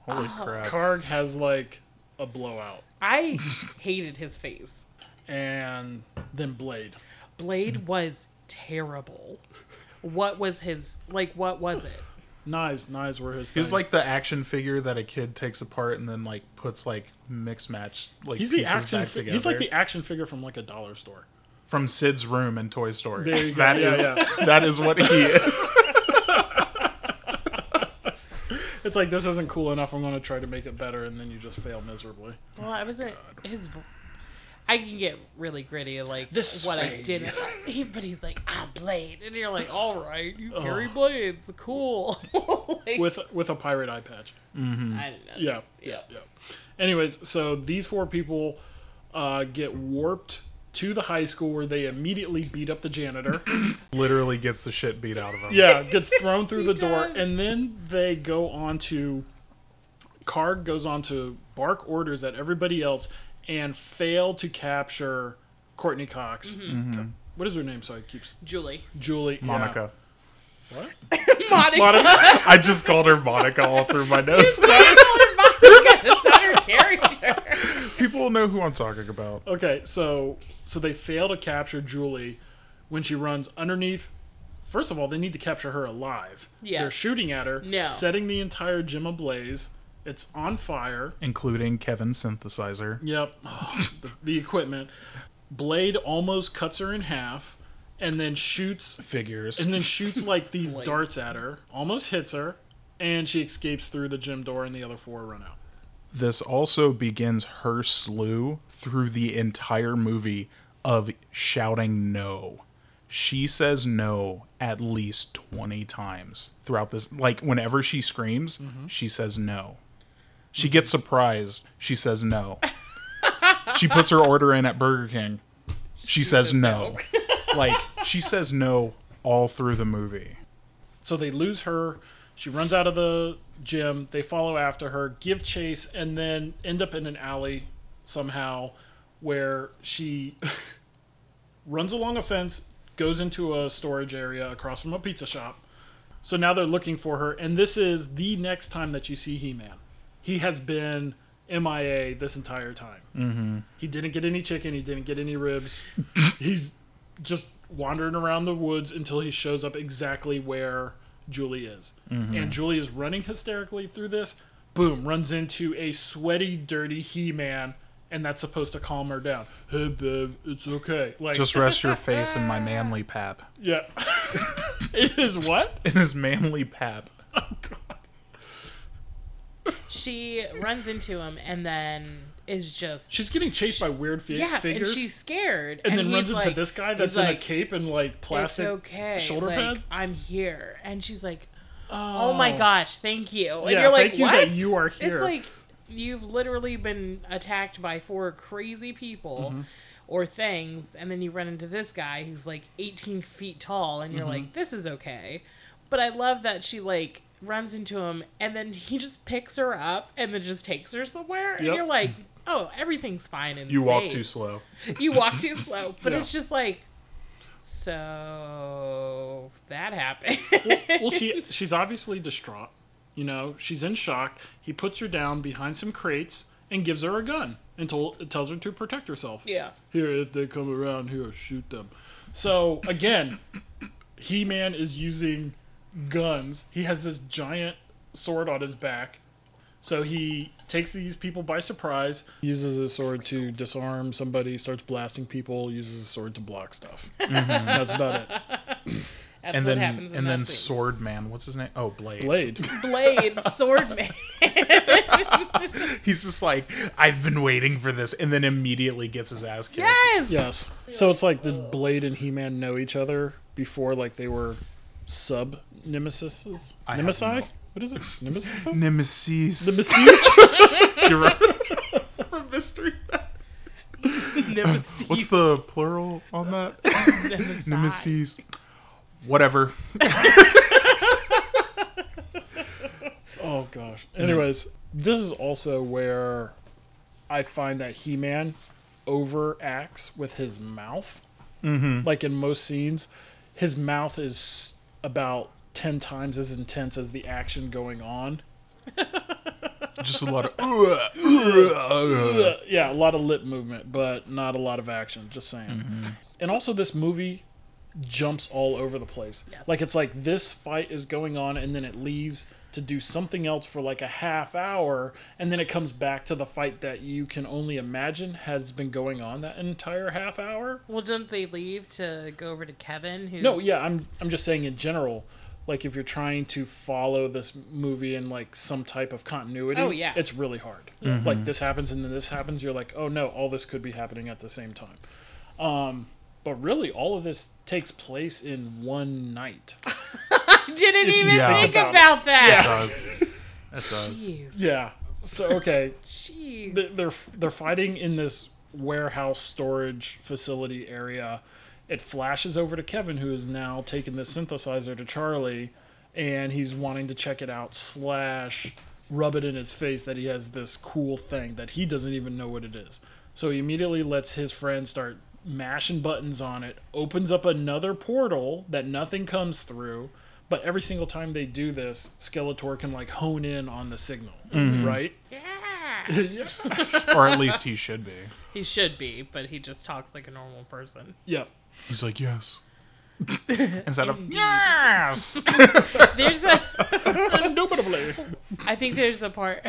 Holy Oh. crap. Karg has like a blowout. I hated his face. And then Blade. Blade was terrible. What was his like? What was it? Knives. Knives were his He was thing. like the action figure that a kid takes apart and then like puts like mix match like He's the action. back fi- together. he's like the action figure from like a dollar store. From Sid's room in Toy Story. There you go. That Yeah, is- yeah. that is what he is. It's like this isn't cool enough. I'm going to try to make it better, and then you just fail miserably. Well, I wasn't his. vo- I can get really gritty, like This what I didn't. He, but he's like, ah, blade, and you're like, all right, you carry blades, cool. like, With with a pirate eye patch. I didn't know. Yeah, yeah, yeah. Anyways, so these four people uh, get warped to the high school where they immediately beat up the janitor. Literally gets the shit beat out of him. yeah, gets thrown through the door, and then they go on to. Karg goes on to bark orders at everybody else and fail to capture Courteney Cox. Mm-hmm. Mm-hmm. Uh, what is her name? Sorry, keeps Julie, Julie yeah. Monica. What? Monica. Monica. I just called her Monica all through my notes. Monica. That's not her character. People will know who I'm talking about. Okay, so so they fail to capture Julie when she runs underneath. First of all, they need to capture her alive. Yes. They're shooting at her, No. setting the entire gym ablaze. It's on fire. Including Kevin's synthesizer. Yep, the, the equipment. Blade almost cuts her in half, and then shoots Figures. and then shoots like these Blade. darts at her. Almost hits her, and she escapes through the gym door, and the other four run out. This also begins her slew through the entire movie of shouting no. She says no at least 20 times throughout this. Like, whenever she screams, mm-hmm. she says no. She gets surprised. She says no. she puts her order in at Burger King. She, says, says no. like, she says no all through the movie. So they lose her. She runs out of the gym. They follow after her, give chase, and then end up in an alley somehow where she runs along a fence, goes into a storage area across from a pizza shop. So now they're looking for her, and this is the next time that you see He Man. He has been MIA this entire time. Mm-hmm. He didn't get any chicken, he didn't get any ribs. He's just wandering around the woods until he shows up exactly where Julie is. Mm-hmm. And Julie is running hysterically through this. Boom, runs into a sweaty, dirty He Man and that's supposed to calm her down. Hey, babe, it's okay. Like, Just rest your face in my manly pap. yeah. it is what? In his manly pap. Oh, God. She runs into him and then is just She's getting chased by weird fi- yeah, figures. and she's scared. and then he's runs into this guy that's in a cape and like plastic okay. shoulder like, pads. I'm here, and she's like, "Oh, my gosh, thank you." And Yeah, you're like, thank you "What?" that you are here." It's like you've literally been attacked by four crazy people. Mm-hmm. Or things, and then you run into this guy who's like 18 feet tall, and you're Mm-hmm. like, this is okay. But I love that she like runs into him, and then he just picks her up and then just takes her somewhere, and Yep. you're like, oh, everything's fine and You walk too slow. you walk too slow. But Yeah. it's just like, so that happened. well, she she's obviously distraught. You know, she's in shock. He puts her down behind some crates and gives her a gun and told, tells her to protect herself. yeah. Here, if they come around here, shoot them. So again, He Man is using guns. He has this giant sword on his back. So he takes these people by surprise, uses his sword to disarm somebody, starts blasting people, uses his sword to block stuff. Mm-hmm. That's about it. That's and what then happens in and that then scene. Sword Man, what's his name? Oh, Blade. Blade. Blade, sword man. He's just like, I've been waiting for this, and then immediately gets his ass kicked. Yes. Yes. So it's like did Blade and He Man know each other before like they were sub nemesis? I have Nemesi? No- What is it? Nemesis? Nemesis. Nemesis? You're right. From Mystery. Nemesis. What's the plural on that? Nemesis. Nemesis. Whatever. Oh gosh. Anyways, this is also where I find that He Man overacts with his mouth. Mm-hmm. Like in most scenes, his mouth is about ten times as intense as the action going on. Just a lot of. Uh, yeah, a lot of lip movement, but not a lot of action. Just saying. And also, this movie jumps all over the place. Yes. Like it's like this fight is going on, and then it leaves to do something else for like a half hour, and then it comes back to the fight that you can only imagine has been going on that entire half hour. Well, didn't they leave to go over to Kevin? Who's No, yeah, I'm I'm just saying in general. Like if you're trying to follow this movie in like some type of continuity, Oh, yeah. it's really hard. Like this happens and then this happens. You're like, oh no, all this could be happening at the same time. Um, but really, all of this takes place in one night. I didn't If even Yeah. think about it. about It that. does. It does. Jeez. Yeah. So okay, Jeez. They're they're fighting in this warehouse storage facility area. It flashes over to Kevin, who is now taking the synthesizer to Charlie, and he's wanting to check it out. Slash, rub it in his face that he has this cool thing that he doesn't even know what it is. So he immediately lets his friend start mashing buttons on it. Opens up another portal that nothing comes through. But every single time they do this, Skeletor can like hone in on the signal, mm-hmm. right? Yes. Or at least he should be. he should be, but he just talks like a normal person. Yep. He's like, yes. Instead of yes. There's a. Indubitably. I think there's a part.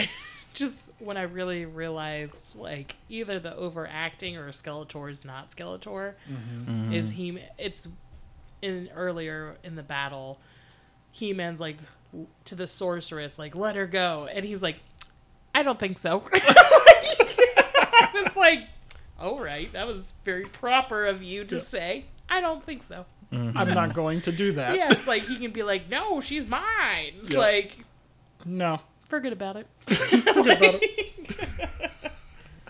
Just when I really realized, like, either the overacting or Skeletor is not Skeletor, mm-hmm. Mm-hmm. is he? It's in earlier in the battle. He Man's like to the sorceress, like, let her go, and he's like, I don't think so. I was like, all right, that was very proper of you to say. I don't think so. Mm-hmm. I'm not going to do that. Yeah, it's like he can be like, no, she's mine. Yeah. Like, No. forget about it. Forget about it.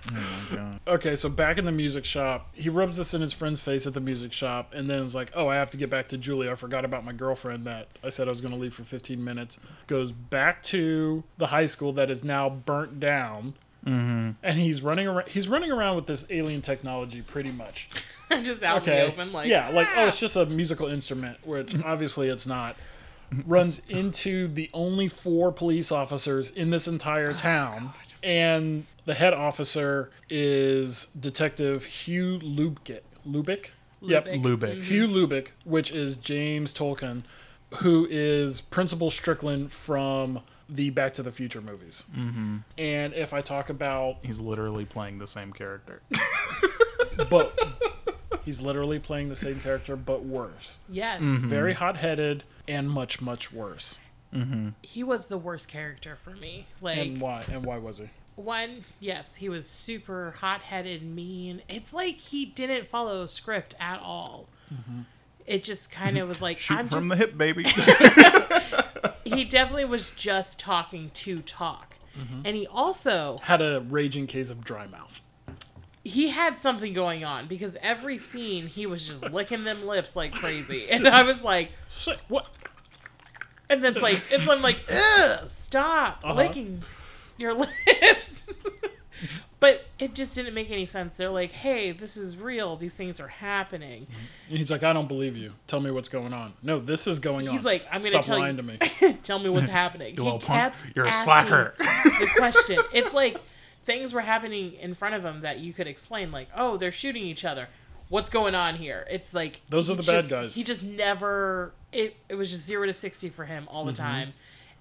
Oh okay, so back in the music shop, he rubs this in his friend's face at the music shop, and then is like, "Oh, I have to get back to Julie. I forgot about my girlfriend that I said I was going to leave for 15 minutes." Goes back to the high school that is now burnt down, mm-hmm. and he's running around. He's running around with this alien technology, pretty much. just out Okay, in the open, like yeah, like oh, "Ah." it's just a musical instrument, which obviously it's not. Runs into the only four police officers in this entire town, and the head officer is Detective Hugh Lubic. Lubic. Yep, Lubic. Lubic. Hugh Lubic, which is James Tolkan, who is Principal Strickland from the Back to the Future movies. Mm-hmm. And if I talk about, He's literally playing the same character. but he's literally playing the same character, but worse. Yes. Mm-hmm. Very hot headed and much, much worse. Mm-hmm. He was the worst character for me. Like And why? And why was he? one, yes, he was super hot headed, mean. It's like he didn't follow a script at all. Mm-hmm. It just kind of was like Shoot I'm from just the hip, baby. he definitely was just talking to talk. Mm-hmm. And he also Had a raging case of dry mouth. he had something going on because every scene he was just licking them lips like crazy. And I was like Sick. What? and it's like it's I'm like, ugh, stop uh-huh. licking your lips. But it just didn't make any sense. They're like, hey, this is real. These things are happening. And he's like, I don't believe you. Tell me what's going on. No, this is going on. He's like, I'm gonna Stop tell lying you- to me. Tell me what's happening. You he little punk. kept You're a asking slacker. the question. It's like things were happening in front of him that you could explain, like, oh, they're shooting each other. What's going on here? It's like Those are he the bad guys. He just never. It it was just zero to sixty for him all the Mm-hmm. time.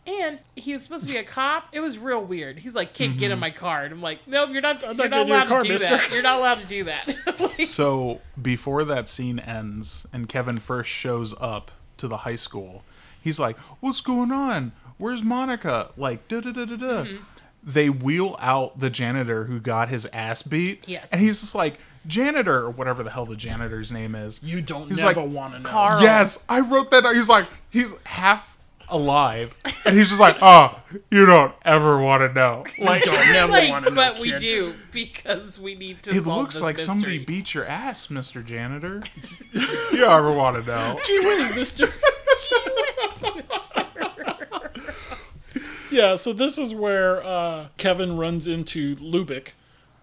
And he was supposed to be a cop. It was real weird. He's like, "Kid, Mm-hmm. get in my car." And I'm like, "No, you're not. You're not not your allowed car, to do mister." that. You're not allowed to do that." Like, So before that scene ends and Kevin first shows up to the high school, he's like, "What's going on? Where's Monica?" Like, da da da da da. Mm-hmm. They wheel out the janitor who got his ass beat. Yes. and he's just like, "Janitor," or whatever the hell the janitor's name is. You don't He's never like, want to know. Carl. Yes, I wrote that. He's like, he's half alive, and he's just like, "Oh, you don't ever want to know." Like, don't never like, want to know. but we do because we need to. it solve looks this like somebody beat your ass, Mister Janitor. you ever want to know? Gee whiz, mister. yeah, so this is where uh, Kevin runs into Lubic,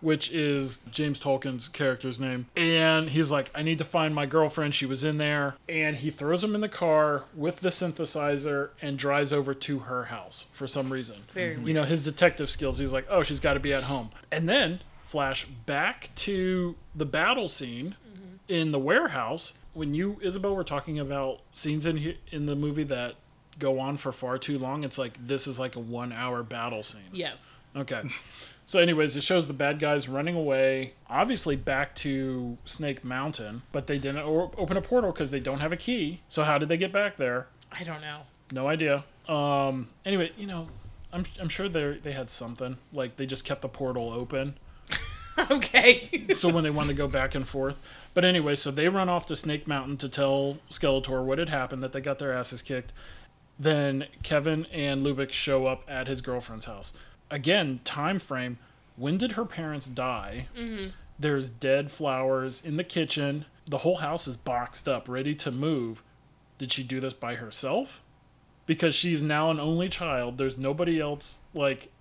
which is James Tolkan's character's name. And he's like, I need to find my girlfriend. She was in there. And he throws him in the car with the synthesizer and drives over to her house for some reason. Very You know, his detective skills, he's like, oh, she's got to be at home. And then flash back to the battle scene mm-hmm. in the warehouse when you Isabel were talking about scenes in in the movie that go on for far too long. It's like this is like a one hour battle scene. Yes. Okay. So, anyways, it shows the bad guys running away, obviously back to Snake Mountain, but they didn't open a portal because they don't have a key. So, how did they get back there? I don't know. No idea. Um. Anyway, you know, I'm I'm sure they they had something like they just kept the portal open. okay. so when they wanted to go back and forth. But anyway, so they run off to Snake Mountain to tell Skeletor what had happened, that they got their asses kicked. Then Kevin and Lubic show up at his girlfriend's house. Again, time frame. When did her parents die? Mm-hmm. There's dead flowers in the kitchen. The whole house is boxed up, ready to move. Did she do this by herself? Because she's now an only child. There's nobody else like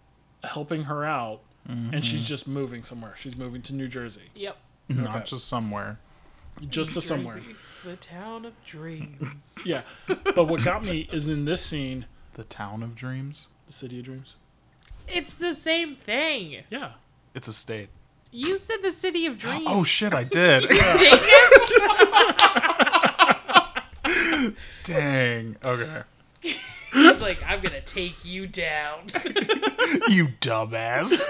helping her out, and she's just moving somewhere. She's moving to New Jersey, yep. Not just somewhere. just to somewhere. The town of dreams. Yeah, but what got me is in this scene, The town of dreams. the City of Dreams. It's the same thing. Yeah, It's a state. You said the city of dreams. Oh shit, I did. Dingus. Dang. Okay. He's like, I'm gonna take you down. You dumbass.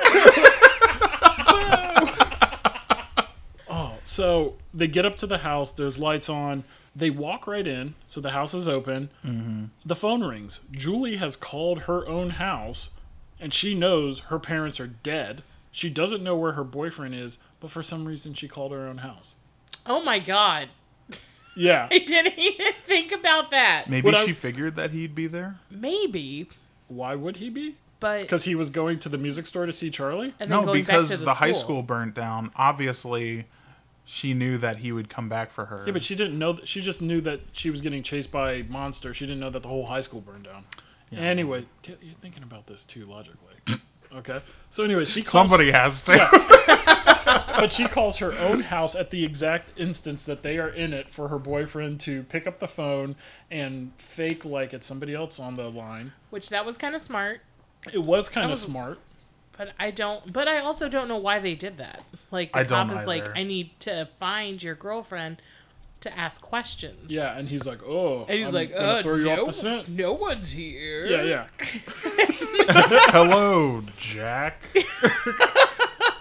Oh, so they get up to the house. There's lights on. They walk right in. So the house is open. Mm-hmm. The phone rings. Julie has called her own house, and she knows her parents are dead. She doesn't know where her boyfriend is, but for some reason she called her own house. oh my god. Yeah. I didn't even think about that. Maybe What I- she figured that he'd be there. Maybe, Why would he be? but Because he was going to the music store to see Charlie? and then No, going back because to the, the, high school burnt down. Obviously, she knew that he would come back for her. Yeah, but she didn't know. That, she just knew that she was getting chased by a monster. She didn't know that the whole high school burned down. Anyway, t- you're thinking about this too logically. okay. So anyway, she calls, Somebody has to. but she calls her own house at the exact instance that they are in it for her boyfriend to pick up the phone and fake like it's somebody else on the line. which that was kind of smart. It was kind of smart. But I don't. But I also don't know why they did that. Like the I cop don't is like. I need to find your girlfriend. To ask questions. Yeah, and he's like, "Oh," And he's I'm like, gonna uh, throw you no, off the scent." no one's here. Yeah, yeah. Hello, Jack.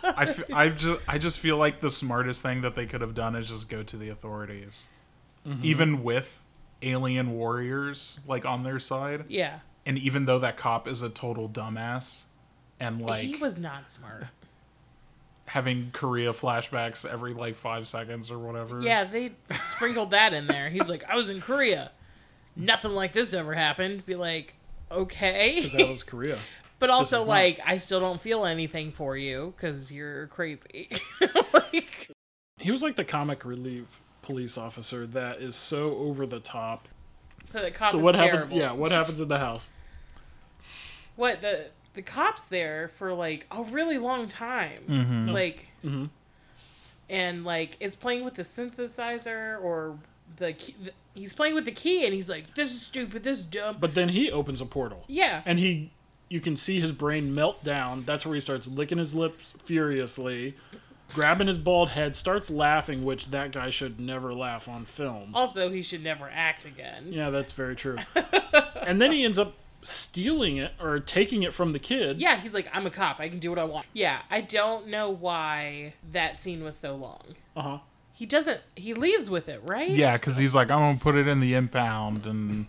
I, f- I just I just feel like the smartest thing that they could have done is just go to the authorities, Mm-hmm. even with alien warriors like on their side, Yeah. and even though that cop is a total dumbass, and like he was not smart. Having Korea flashbacks every like five seconds or whatever. Yeah, they sprinkled that in there. He's like, I was in Korea. Nothing like this ever happened. Be like, okay. Because that was Korea. But also, is not. like, I still don't feel anything for you because you're crazy. like, He was like the comic relief police officer that is so over the top. so the cop so is what terrible. happens? Yeah, what happens in the house? What the the cops there for like a really long time, Mm-hmm. like, and like is playing with the synthesizer or the, key, the he's playing with the key and he's like, this is stupid, this is dumb. But then he opens a portal. yeah, and he you can see his brain melt down that's where he starts licking his lips furiously grabbing his bald head starts laughing which that guy should never laugh on film also he should never act again. yeah that's very true and then he ends up stealing it or taking it from the kid Yeah, he's like, I'm a cop. I can do what I want. Yeah, I don't know why that scene was so long. uh-huh He doesn't. He leaves with it, right? yeah, because he's like, I'm gonna put it in the impound, and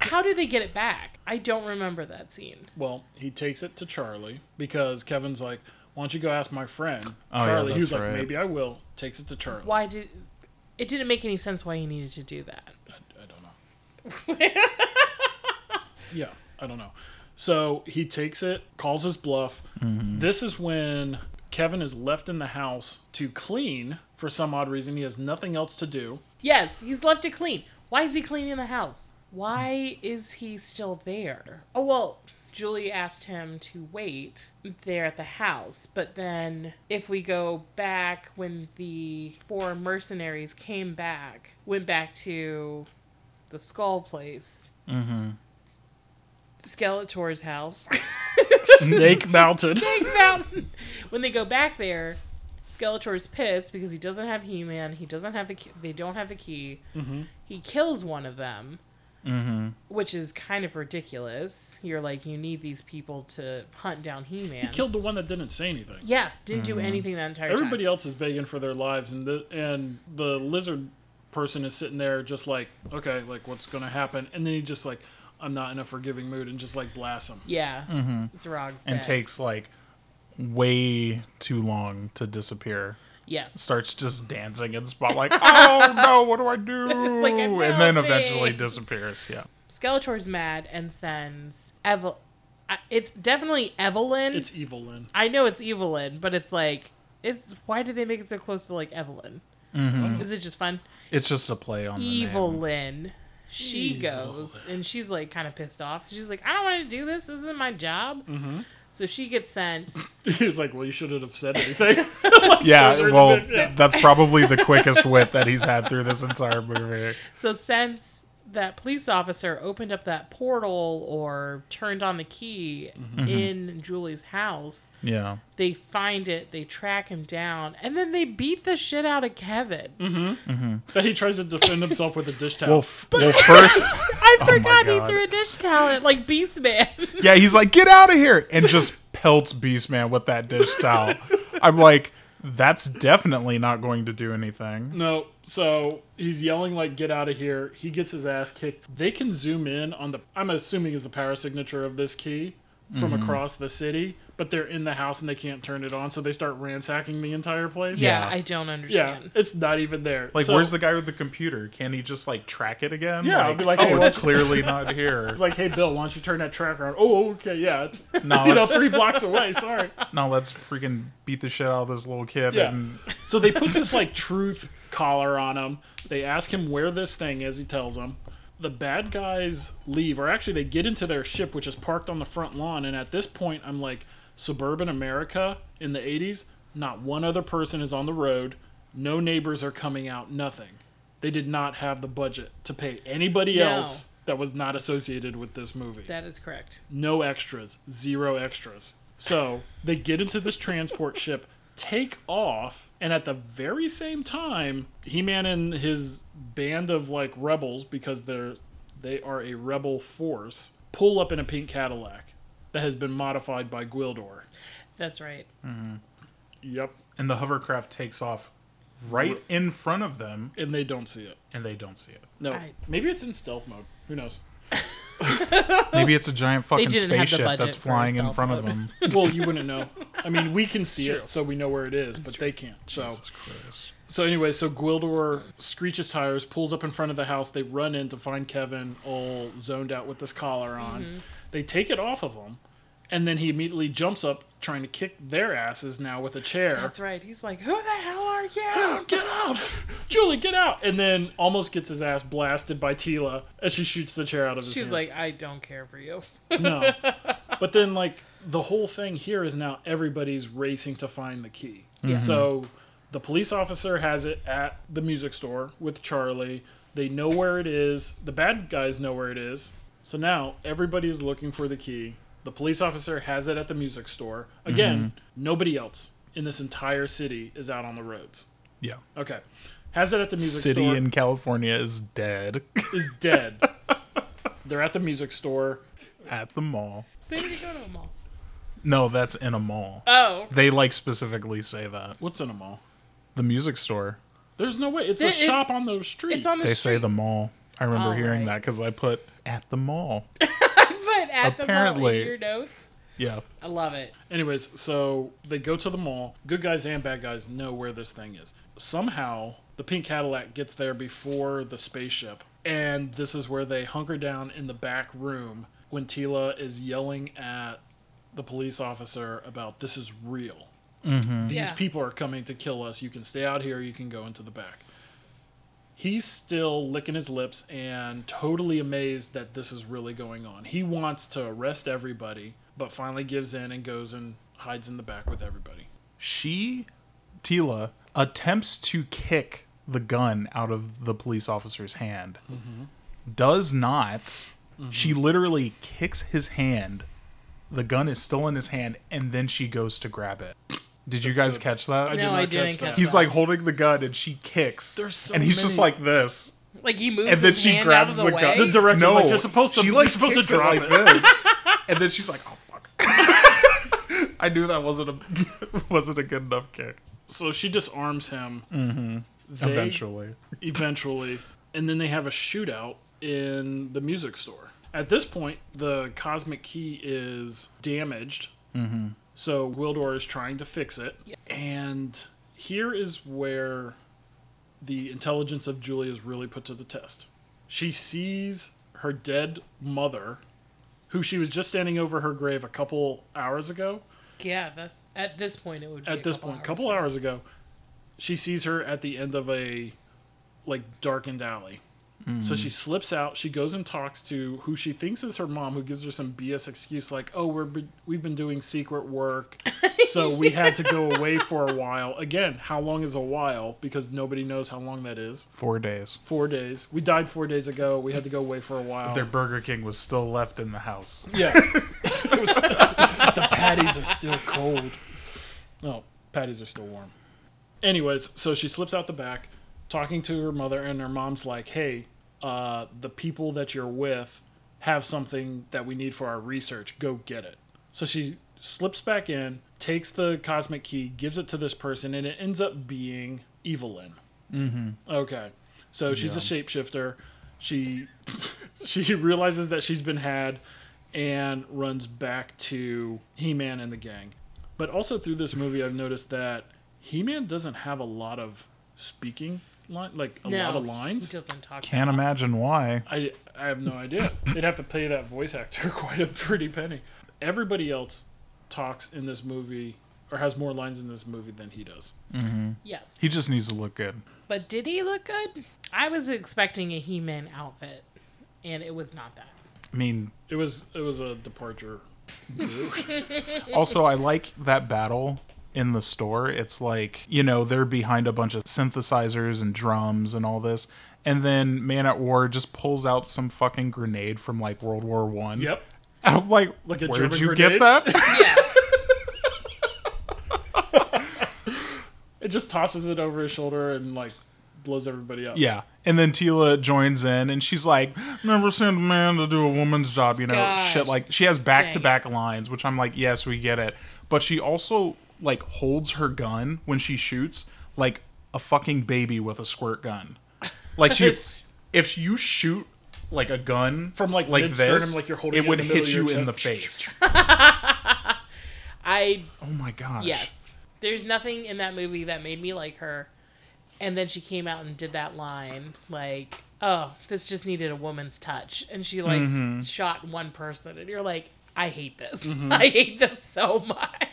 How do they get it back? I don't remember that scene. well he takes it to charlie because kevin's like why don't you go ask my friend Oh, charlie he was that's like maybe i will takes it to charlie Why did? It didn't make any sense why he needed to do that. I don't know. yeah, I don't know. So he takes it, calls his bluff. This is when Kevin is left in the house to clean for some odd reason. He has nothing else to do. Yes, he's left to clean. Why is he cleaning the house? Why is he still there? Oh well, Julie asked him to wait there at the house, but then if we go back when the four mercenaries came back, went back to the skull place. Mm-hmm. Skeletor's house. Snake Mountain. Snake Mountain. When they go back there, Skeletor's pissed because he doesn't have He-Man. He doesn't have the. Key, they don't have the key. Mm-hmm. He kills one of them, mm-hmm. which is kind of ridiculous. You're like, you need these people to hunt down He-Man. He killed the one that didn't say anything. yeah, didn't do anything that entire time. Everybody time. else is begging for their lives, and the and the lizard person is sitting there just like, okay, like what's gonna happen? And then he just like, I'm not in a forgiving mood, and just like blasts him. Yeah, mm Zrog's and dead. takes like way too long to disappear. yes. Starts just dancing in spot like, oh no, what do I do? It's like, I'm and then eventually disappears. Yeah. Skeletor's mad and sends Evel. It's definitely Evil-Lyn. It's Evil-Lyn. I know it's Evil-Lyn, but it's like it's why did they make it so close to like Evelyn? Is it just fun? It's just a play on the name. Evelyn. She goes and she's like kind of pissed off. She's like, I don't want to do this. This isn't my job. Mm-hmm. So she gets sent. he was like, well, you shouldn't have said anything. Yeah, Those are the well, yeah. that's probably the quickest wit that he's had through this entire movie. So since that police officer opened up that portal or turned on the key mm-hmm. Mm-hmm. in Julie's house, Yeah. they find it, they track him down, and then they beat the shit out of Kevin. Mm-hmm. that he tries to defend himself with a dish towel. Well, f- well, first, I oh forgot he threw a dish towel at like Beast Man. yeah, he's like, "Get out of here!" and just pelts Beastman with that dish towel. I'm like, that's definitely not going to do anything. No, so he's yelling like "Get out of here!" He gets his ass kicked. They can zoom in on the. I'm assuming is the power signature of this key from Mm-hmm. across the city, but they're in the house and they can't turn it on, so they start ransacking the entire place. yeah, Yeah. I don't understand. yeah, understand. it's not even there. Like, So- where's the guy with the computer? Can he just like track it again? Yeah, I'll be like, oh, hey, it's clearly not here. like, hey Bill, why don't you turn that tracker on? Oh, okay, yeah, it's No, you know three blocks away. Sorry. no, let's freaking beat the shit out of this little kid. Yeah. And So they put this like truth collar on him. They ask him where this thing is. He tells them. The bad guys leave, or actually they get into their ship, which is parked on the front lawn. And at this point, I'm like, suburban America in the 80s. Not one other person is on the road. No neighbors are coming out. Nothing. They did not have the budget to pay anybody No. else that was not associated with this movie That is correct. no extras, zero extras. So they get into this transport ship. take off, and at the very same time, He Man and his band of like rebels, because they're they are a rebel force, pull up in a pink Cadillac that has been modified by Gwildor. That's right. Mm-hmm. Yep, And the hovercraft takes off right in front of them, and they don't see it. and they don't see it. No, I- maybe it's in stealth mode. Who knows? Maybe it's a giant fucking didn't have the spaceship budget that's for flying in stealth front of them. Well, you wouldn't know. I mean, we can see it, so we know where it is, but they can't. So, Jesus Christ. so anyway, so Gwildor screeches tires, pulls up in front of the house. They run in to find Kevin all zoned out with this collar on. Mm-hmm. They take it off of him, and then he immediately jumps up, trying to kick their asses now with a chair. That's right. He's like, "Who the hell are you?" Get out, Julie! Get out! And then almost gets his ass blasted by Teela as she shoots the chair out of his hands. She's hands. like, "I don't care for you." No. but then, like, the whole thing here is now everybody's racing to find the key. Yeah. So the police officer has it at the music store with Charlie. They know where it is. The bad guys know where it is. So now everybody is looking for the key. The police officer has it at the music store. Again, mm-hmm. nobody else in this entire city is out on the roads. Yeah. Okay. Has it at the music City store. City in California is dead is dead. They're at the music store. at the mall. They didn't go to a mall. No, that's in a mall. Oh, They like specifically say that. What's in a mall? The music store. There's no way. It's a It- it's- shop on the street. it's on the They street. say the mall. I remember All hearing right. that because I put at the mall. but at the mall Apparently- in your notes. Yeah. I love it. Anyways, so they go to the mall. Good guys and bad guys know where this thing is. Somehow, the pink Cadillac gets there before the spaceship. And this is where they hunker down in the back room when Teela is yelling at the police officer about this is real. Mm-hmm. These Yeah. people are coming to kill us. You can stay out here, you can go into the back. He's still licking his lips and totally amazed that this is really going on. He wants to arrest everybody, but finally gives in and goes and hides in the back with everybody. She, Teela, attempts to kick the gun out of the police officer's hand. Mm-hmm. Does not. Mm-hmm. She literally kicks his hand. The gun is still in his hand, and then she goes to grab it. Did you guys good. catch that? I did No, not I didn't catch that. He's like holding the gun, and she kicks. There's so and he's just like this. Like he moves And then his she hand grabs out of the the, gun. The director's no, like, you're supposed to, she you're like supposed kicks to it drop like it. this, and then she's like, "Oh fuck." I knew that wasn't a wasn't a good enough kick. So she disarms him. Mm-hmm. Eventually, eventually, and then they have a shootout in the music store. At this point, the cosmic key is damaged, mm-hmm. So Gwildor is trying to fix it. And here is where the intelligence of Julia is really put to the test. She sees her dead mother, who she was just standing over her grave a couple hours ago. yeah, that's at this point it would. Be At a this point, hours couple ago. hours ago, she sees her at the end of a like darkened alley. So mm-hmm. she slips out. She goes and talks to who she thinks is her mom, who gives her some BS excuse like, "Oh, we're be- we've been doing secret work, so we had to go away for a while." Again, how long is a while? Because nobody knows how long that is. four days. Four days. We died four days ago. We had to go away for a while. Their Burger King was still left in the house. Yeah. Still- the patties are still cold. No, patties are still warm. Anyways, so she slips out the back, talking to her mother, and her mom's like, hey, uh, the people that you're with have something that we need for our research. Go get it. So she slips back in, takes the cosmic key, gives it to this person, and it ends up being Evil-Lyn. Mm-hmm. Okay. So she's a shapeshifter. She she realizes that she's been had and runs back to He-Man and the gang. But also through this movie I've noticed that He-Man doesn't have a lot of speaking line like a no, lot of lines. He doesn't talk. Can't that often. imagine why. I, I have no idea. They'd have to pay that voice actor quite a pretty penny. Everybody else talks in this movie or has more lines in this movie than he does. Mm-hmm. Yes, He just needs to look good. but did he look good? I was expecting a He-Man outfit, and it was not that. I mean, It was it was a departure. also I like that battle in the store. It's like, you know, they're behind a bunch of synthesizers and drums and all this. And then Man at War just pulls out some fucking grenade from like World War One. Yep. And I'm like, Like a where'd German you grenade? get that? Yeah, it just tosses it over his shoulder and like blows everybody up. Yeah. And then Teela joins in and she's like, never send a man to do a woman's job, you know, Gosh. shit like she has back to back lines, which I'm like, yes, we get it. But she also like holds her gun when she shoots like a fucking baby with a squirt gun. Like she if you shoot like a gun From, like, like this, like you're holding it it would in the middle hit you in the face. I oh my gosh. yes. There's nothing in that movie that made me like her. And then she came out and did that line like, "Oh, this just needed a woman's touch." And she like Mm-hmm. shot one person and you're like, "I hate this. Mm-hmm. I hate this so much."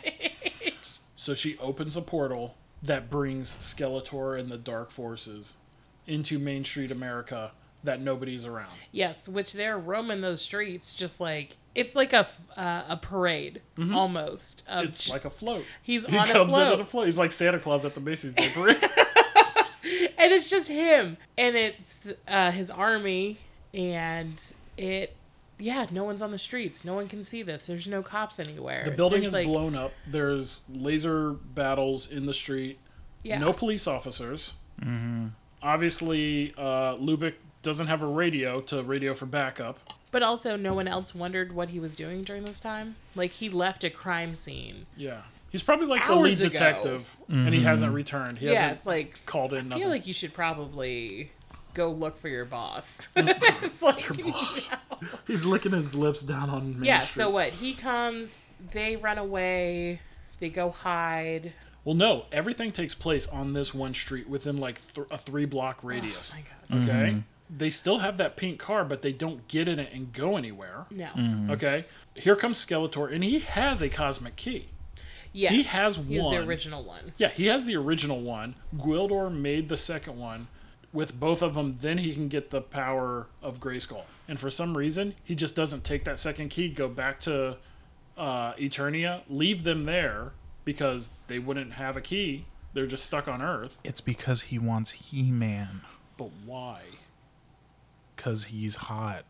So she opens a portal that brings Skeletor and the Dark Forces into Main Street America that nobody's around. yes, which they're roaming those streets just like it's like a uh, a parade almost. Of Mm-hmm. It's like a float. He's he on a comes in float. on a float. He's like Santa Claus at the Macy's Day Parade. and it's just him and it's uh, his army and it yeah no one's on the streets no one can see this there's no cops anywhere The building There's, is like, blown up. There's laser battles in the street. yeah. No police officers. Obviously, uh, Lubic doesn't have a radio to radio for backup. but also no one else wondered what he was doing during this time like he left a crime scene Yeah. He's probably like the Hours lead ago. detective, and he hasn't returned. He yeah hasn't it's like called in i nothing. feel like you should probably go look for your boss it's like He's licking his lips down on Main yeah Street. so what he comes they run away they go hide Well, no, everything takes place on this one street within like th- a three block oh, radius. Oh my god okay? Mm-hmm. They still have that pink car, but they don't get in it and go anywhere. no mm-hmm. Okay? Here comes Skeletor, and he has a cosmic key. yes He has one. he's the original one Yeah, he has the original one. Gwildor made the second one. With both of them, then he can get the power of Grayskull. And for some reason, he just doesn't take that second key, go back to uh, Eternia, leave them there because they wouldn't have a key. They're just stuck on Earth. It's because he wants He Man. But why? Because he's hot.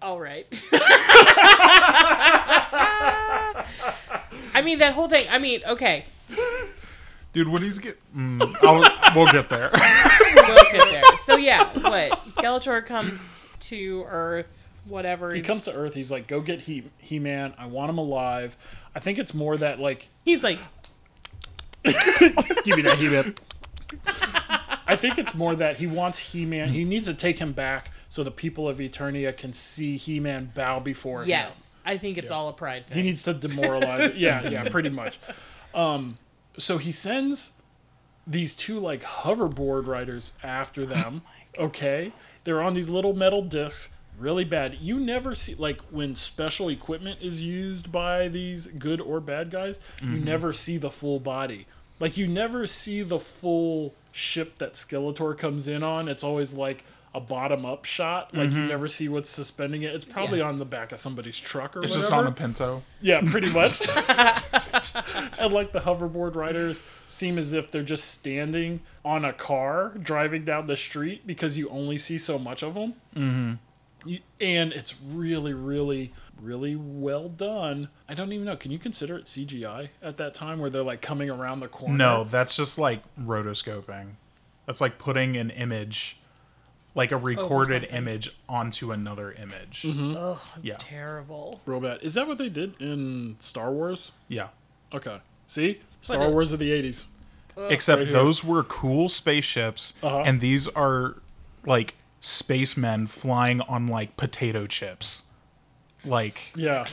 All right. I mean that whole thing. I mean, okay, Dude, when he's get, mm, I'll, we'll get there. we'll get there. So yeah, what Skeletor comes to Earth, whatever. He comes to Earth. He's like, "Go get He He Man. I want him alive." I think it's more that like, he's like, give me that He Man. I think it's more that he wants He Man. He needs to take him back so the people of Eternia can see He Man bow before him. yes, I think it's all a pride thing. He needs to demoralize it. Yeah, yeah, pretty much. Um, so he sends these two like hoverboard riders after oh them. okay, they're on these little metal discs. Really bad. You never see like when special equipment is used by these good or bad guys. You mm-hmm. never see the full body. Like you never see the full ship that Skeletor comes in on. It's always like a bottom up shot. Like you never see what's suspending it. It's probably Yes. on the back of somebody's truck or It's whatever. just on a Pinto. Yeah, pretty much. and like the hoverboard riders seem as if they're just standing on a car driving down the street because you only see so much of them. Mm-hmm. and it's really, really, really well done. I don't even know. Can you consider it CGI at that time where they're like coming around the corner? No, that's just like rotoscoping. That's like putting an image, like a recorded something. image, onto another image. Ugh, it's Yeah. terrible. Real bad. Is that what they did in Star Wars? Yeah. Okay. See? Star it- Wars of the 80s. Except right those were cool spaceships, Uh-huh. and these are like spacemen flying on like potato chips. Like, Yeah.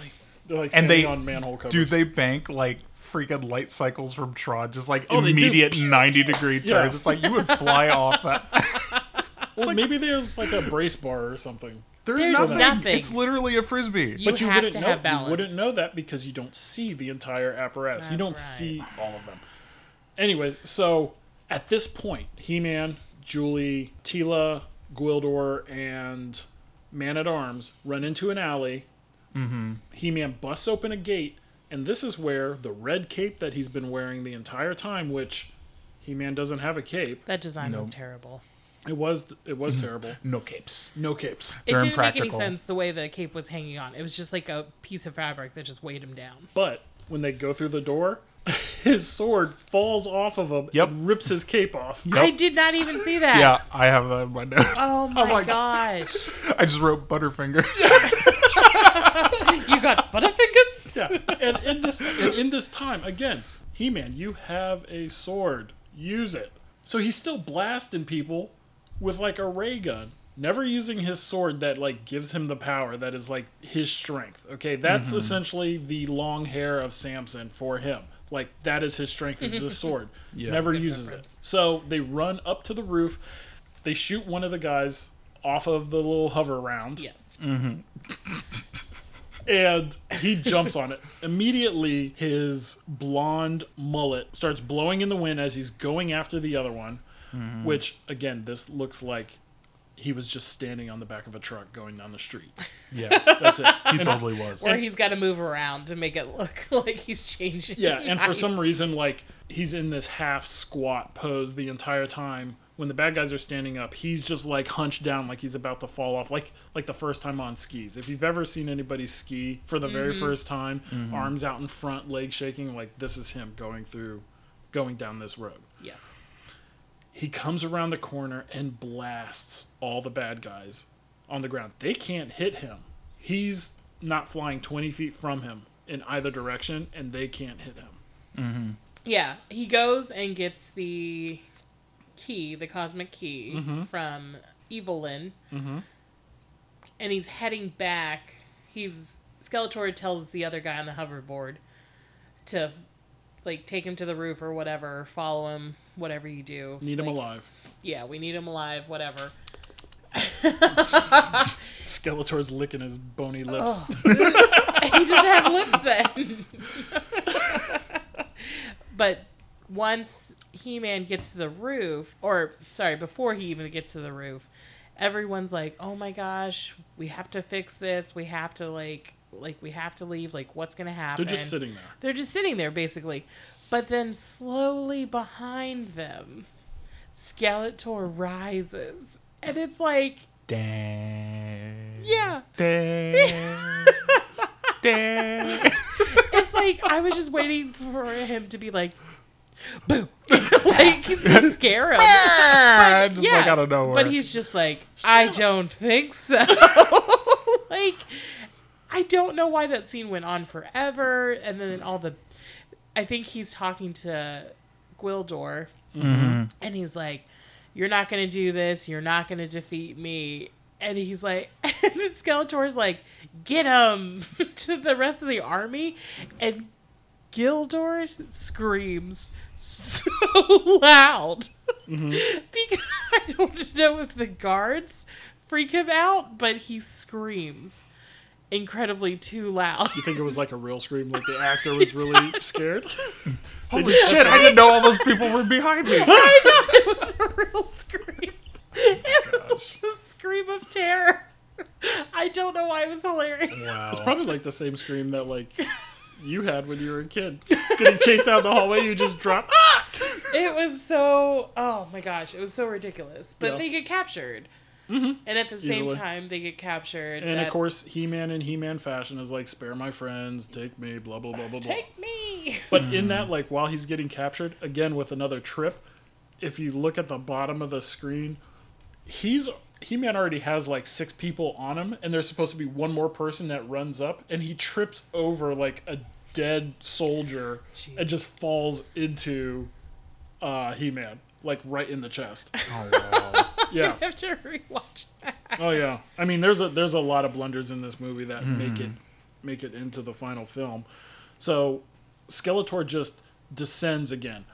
They're like and standing they on manhole covers. do they bank like freaking light cycles from Tron, just like Oh, immediate ninety degree turns. Yeah. It's like you would fly off that. Well, maybe there's like a brace bar or something. There's, There's nothing. nothing. It's literally a frisbee. You but you have wouldn't to know have you wouldn't know that because you don't see the entire apparatus. you don't right. see all of them. Anyway, so at this point, He-Man, Julie, Teela, Gwildor, and Man at Arms run into an alley. Mm-hmm. He-Man busts open a gate, and this is where the red cape that he's been wearing the entire time, which He-Man doesn't have a cape. That design was terrible. It was it was mm-hmm. terrible. no capes. No capes. It They're didn't make any sense the way the cape was hanging on. It was just like a piece of fabric that just weighed him down. But when they go through the door, his sword falls off of him Yep. and rips his cape off. I did not even see that. Yeah, I have that in my notes. Oh, oh my like- gosh. I just wrote Butterfingers. You got butterfingers? Yeah. And in this and in this time, again, He Man, you have a sword. Use it. So he's still blasting people with like a ray gun. Never using his sword that like gives him the power that is like his strength. Okay, that's mm-hmm. essentially the long hair of Samson for him. Like that is his strength is the sword. Yeah. Never uses reference. it. So they run up to the roof. They shoot one of the guys off of the little hover round Yes. Mm-hmm. and he jumps on it. Immediately, his blonde mullet starts blowing in the wind as he's going after the other one. Mm-hmm. Which, again, this looks like he was just standing on the back of a truck going down the street. yeah, That's it. he totally was. Or he's got to move around to make it look like he's changing. Yeah, and for some reason, like he's in this half squat pose the entire time. When the bad guys are standing up, he's just like hunched down, like he's about to fall off, like like the first time on skis. If you've ever seen anybody ski for the very mm-hmm. first time, mm-hmm. arms out in front, legs shaking, like this is him going through, going down this road. Yes. He comes around the corner and blasts all the bad guys on the ground. They can't hit him. He's not flying 20 feet from him in either direction, and they can't hit him. Yeah, he goes and gets the key, the cosmic key Mm-hmm. from Evil-Lyn, and he's heading back. He's Skeletor tells the other guy on the hoverboard to like take him to the roof or whatever, follow him, whatever you do. Need him alive. Yeah, we need him alive, whatever. Skeletor's licking his bony lips. he just have lips then. but once He Man gets to the roof, or sorry, before he even gets to the roof, everyone's like, "Oh my gosh, we have to fix this. We have to like, like we have to leave. Like, what's gonna happen?" They're just sitting there. They're just sitting there basically, but then slowly behind them, Skeletor rises, and it's like, Dang. yeah. Dang. Dang. It's like I was just waiting for him to be like, boo, like to scare him. Ah, just like out of nowhere. But he's just like, I don't think so. like, I don't know why that scene went on forever, and then all the, I think he's talking to Gwildor, mm-hmm. and he's like, "You're not gonna do this. You're not gonna defeat me." And he's like, and then Skeletor's like, "Get him!" to the rest of the army, and Gwildor screams so loud mm-hmm. because I don't know if the guards freak him out, but he screams incredibly too loud. You think it was like a real scream, like the actor was really scared? Holy shit, I didn't know all those people were behind me. I thought it was a real scream. It was like a scream of terror. I don't know why it was hilarious. Wow. It's probably like the same scream that like you had when you were a kid, getting chased down the hallway. You just drop. Ah! It was so oh my gosh, it was so ridiculous. But Yeah. they get captured. And at the same Easily. time they get captured. And of course, He-Man in He-Man fashion is like, "Spare my friends, take me," blah blah blah blah blah. take me. But in that, like, while he's getting captured, again with another trip, if you look at the bottom of the screen, he's He-Man already has like six people on him, and there's supposed to be one more person that runs up, and he trips over like a dead soldier and just falls into uh, He-Man, like right in the chest. Oh, wow. Yeah. I have to rewatch that. Oh yeah. I mean, there's a there's a lot of blunders in this movie that make it make it into the final film. So Skeletor just descends again.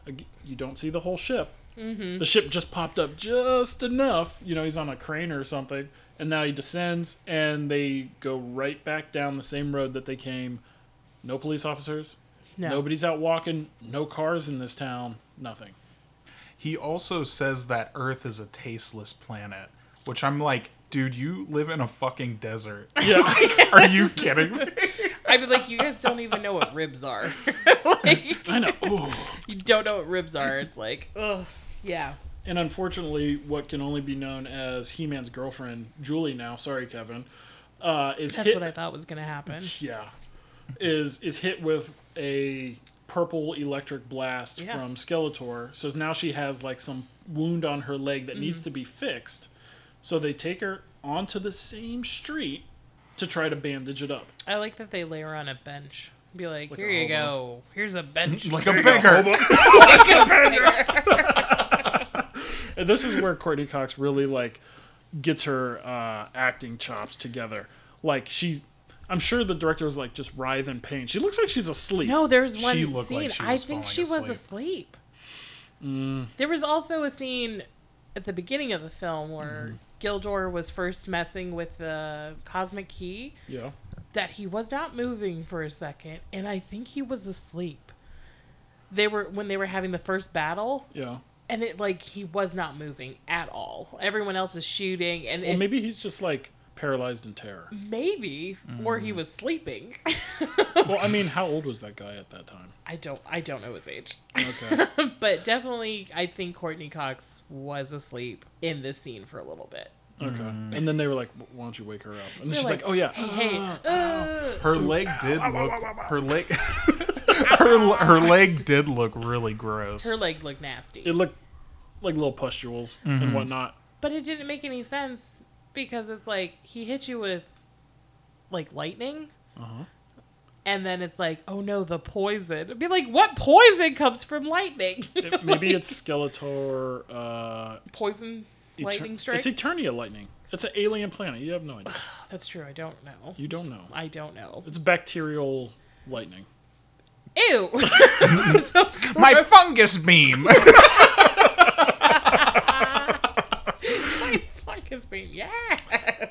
You don't see the whole ship. Mm-hmm. The ship just popped up just enough. You know, he's on a crane or something, and now he descends, and they go right back down the same road that they came. No police officers. No. Nobody's out walking. No cars in this town. Nothing. He also says that Earth is a tasteless planet, which I'm like, dude, you live in a fucking desert. Yeah. Are you kidding me? I'd be like, you guys don't even know what ribs are. like, I know. Ooh. you don't know what ribs are. It's like, ugh, yeah. And unfortunately, what can only be known as He-Man's girlfriend, Julie now, sorry Kevin, uh, is That's hit what I thought was gonna happen. yeah, is is hit with a purple electric blast Yeah. from Skeletor. So now she has like some wound on her leg that Mm-hmm. needs to be fixed. So they take her onto the same street to try to bandage it up. I like that they lay her on a bench. Be like, Like here you go. Here's a bench. Like a There you go, beggar. And this is where Courteney Cox really like gets her uh, acting chops together. Like she's, I'm sure the director was like just writhe in pain. She looks like she's asleep. No, there's one She scene. like she I think falling she was asleep. asleep. Mm. There was also a scene at the beginning of the film where Mm-hmm. Gwildor was first messing with the cosmic key Yeah. that he was not moving for a second, and I think he was asleep. They were when they were having the first battle, Yeah. and it like he was not moving at all. Everyone else is shooting, and Well, it, maybe he's just like paralyzed in terror. maybe or Mm. he was sleeping. well, I mean, how old was that guy at that time? I don't I don't know his age. Okay. but definitely I think Courteney Cox was asleep in this scene for a little bit. Okay. And then they were like, "Why don't you wake her up?" And They're she's like, "Oh yeah." Hey, uh, Her leg did look. Her leg. her her leg did look really gross. her leg looked nasty. It looked like little pustules and whatnot. But it didn't make any sense because it's like he hit you with like lightning. Uh-huh. And then it's like, oh no, the poison. It'd be like, what poison comes from lightning? It- maybe it's Skeletor. Uh, poison Eter- lightning strike. It's Eternia lightning. It's an alien planet. You have no idea. That's true. I don't know. You don't know. I don't know. It's bacterial lightning. Ew. that sounds gross. My fungus beam. My Yeah.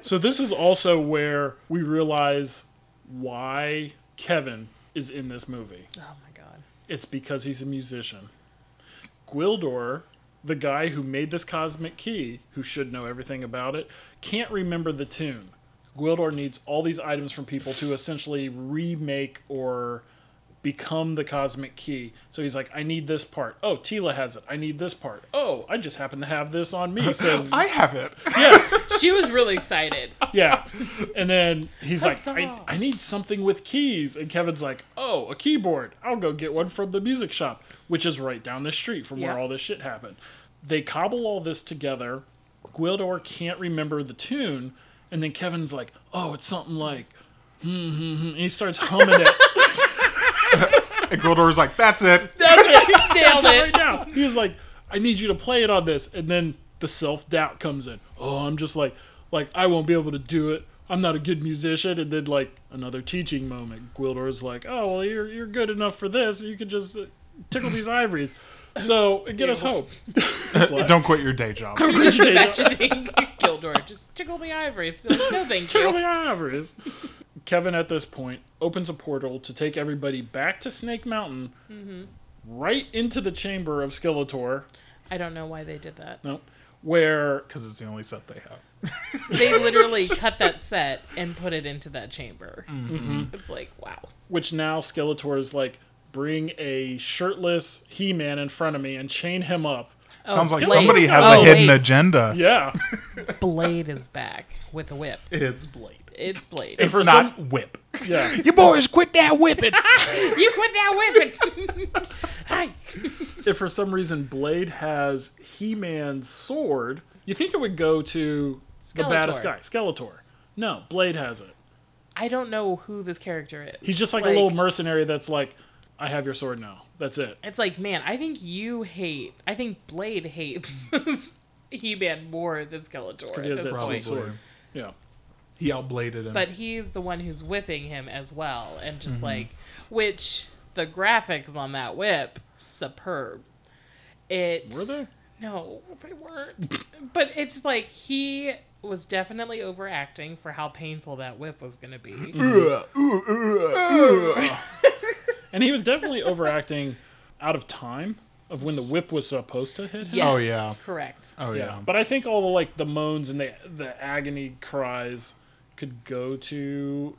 So this is also where we realize why Kevin is in this movie. Oh my god. It's because he's a musician. Gwildor, the guy who made this cosmic key, who should know everything about it, can't remember the tune. Gwildor needs all these items from people to essentially remake or become the cosmic key. So he's like, I need this part. Oh, Teela has it. I need this part. Oh, I just happen to have this on me. Says I have it. yeah, She was really excited. yeah. And then he's like, I, I need something with keys. And Kevin's like, oh, a keyboard. I'll go get one from the music shop, which is right down the street from where all this shit happened. They cobble all this together. Gwildor can't remember the tune. And then Kevin's like, oh, it's something like, hmm, hmm, hmm. And he starts humming it. And Gwildor's like, that's it. That's it. Nailed That's it it. right now. He was like, I need you to play it on this. And then the self doubt comes in. Oh, I'm just like, like I won't be able to do it. I'm not a good musician. And then like another teaching moment. Gwildor's like, oh well, you're you're good enough for this. You could just uh, tickle these ivories. So get us hope. Don't quit your day job. Just imagining Gwildor just tickle the ivories. Like, no, thank Tickle you. the ivories. Kevin at this point opens a portal to take everybody back to Snake Mountain, right into the chamber of Skeletor. I don't know why they did that. No, where Because it's the only set they have. They literally cut that set and put it into that chamber. Mm-hmm. It's like, wow. which now Skeletor is like, bring a shirtless He-Man in front of me and chain him up. Oh, Sounds like Blade. somebody has Oh, a hidden wait. agenda. Yeah, Blade is back with a whip. It's Blade. It's Blade. It's for not whip. yeah. You boys quit that whipping. you quit that whipping. Hi. if for some reason Blade has He-Man's sword, you think it would go to the baddest guy, Skeletor. No, Blade has it. I don't know who this character is. He's just like, a little mercenary that's like, I have your sword now. That's it. It's like, man, I think you hate. I think Blade hates He-Man more than Skeletor Because He has that this sweet sword. Yeah. He outbladed him. But he's the one who's whipping him as well, and just Mm-hmm. like, which the graphics on that whip superb. It Were they? No, they weren't. but it's like he was definitely overacting for how painful that whip was going to be. And he was definitely overacting out of time of when the whip was supposed to hit him. Yes, Oh, yeah. correct. oh Yeah. yeah. But I think all the like the moans and the the agony cries could go to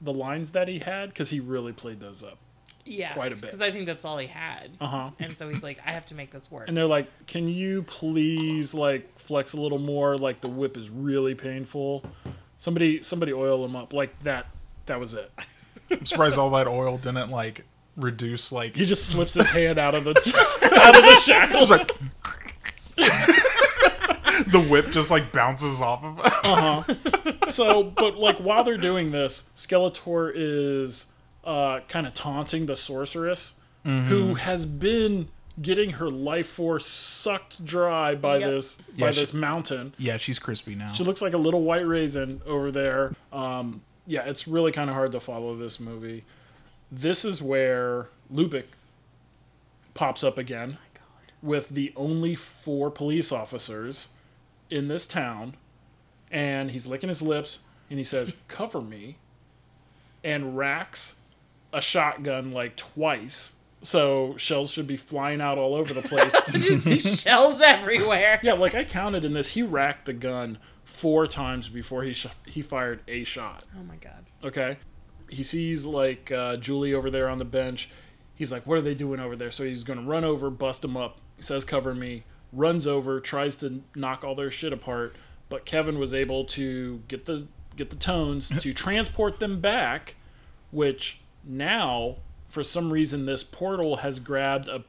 the lines that he had because he really played those up. Yeah, Quite a bit. because I think that's all he had. Uh huh. And so he's like, I have to make this work. And they're like, "Can you please like flex a little more? Like the whip is really painful. Somebody somebody oil him up like that. That was it. I'm surprised all that oil didn't like reduce like He just slips his hand out of the out of the shackles. Like, the whip just like bounces off of it. Uh-huh. So, but like while they're doing this, Skeletor is uh, kind of taunting the sorceress, who has been getting her life force sucked dry by Yep. this Yeah, by she- this mountain. yeah, she's crispy now. She looks like a little white raisin over there. Um, yeah, it's really kind of hard to follow this movie. This is where Lubic pops up again oh with the only four police officers in this town, and he's licking his lips and he says, "Cover me," and racks a shotgun like twice. So shells should be flying out all over the place. Just shells everywhere. Yeah, like I counted in this, he racked the gun four times before he sh- he fired a shot. Oh my god. Okay, he sees like uh, Julie over there on the bench. He's like, "What are they doing over there?" So he's gonna run over, bust them up. He says, "Cover me." Runs over, tries to knock all their shit apart, but Kevin was able to get the get the tones to transport them back, which now for some reason this portal has grabbed a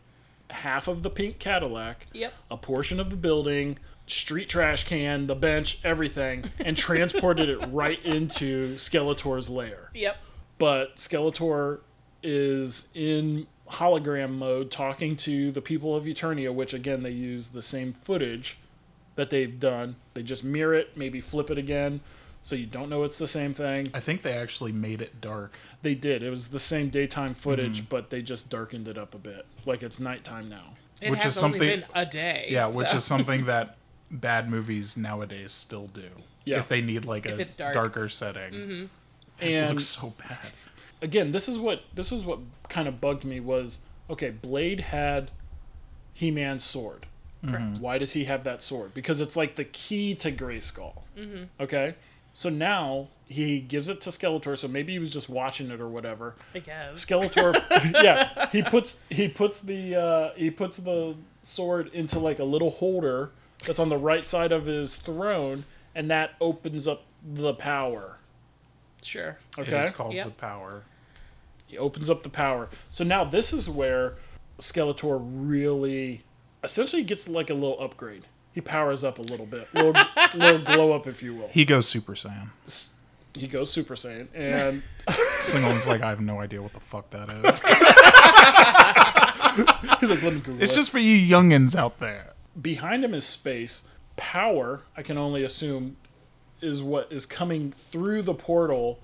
half of the pink Cadillac Yep. a portion of the building, street trash can, the bench, everything, and transported it right into Skeletor's lair. Yep. But Skeletor is in hologram mode talking to the people of Eternia, which again they use the same footage that they've done. They just mirror it, maybe flip it again, so you don't know it's the same thing. I think they actually made it dark. They did. It was the same daytime footage, mm-hmm. but they just darkened it up a bit, like it's nighttime now. It Which has is only something- been a day. Yeah, which is something that bad movies nowadays still do. Yeah. If they need like If a it's dark. darker setting. It And looks so bad. again, this is what this was what kind of bugged me was okay. Blade had He-Man's sword. Correct. Why does he have that sword? Because it's like the key to Grayskull. Mm-hmm. Okay, so now he gives it to Skeletor. So maybe he was just watching it or whatever. I guess. Skeletor, yeah, he puts he puts the uh, he puts the sword into like a little holder that's on the right side of his throne, and that opens up the power. Sure. Okay, It is called Yep. the power. He opens up the power. So now this is where Skeletor really essentially gets like a little upgrade. He powers up a little bit, little, little glow up, if you will. He goes Super Saiyan. He goes Super Saiyan, and Singleton's like, I have no idea what the fuck that is. he's like, "Let me Google It's it." just for you youngins out there. Behind him is space. Power, I can only assume, is what is coming through the portal,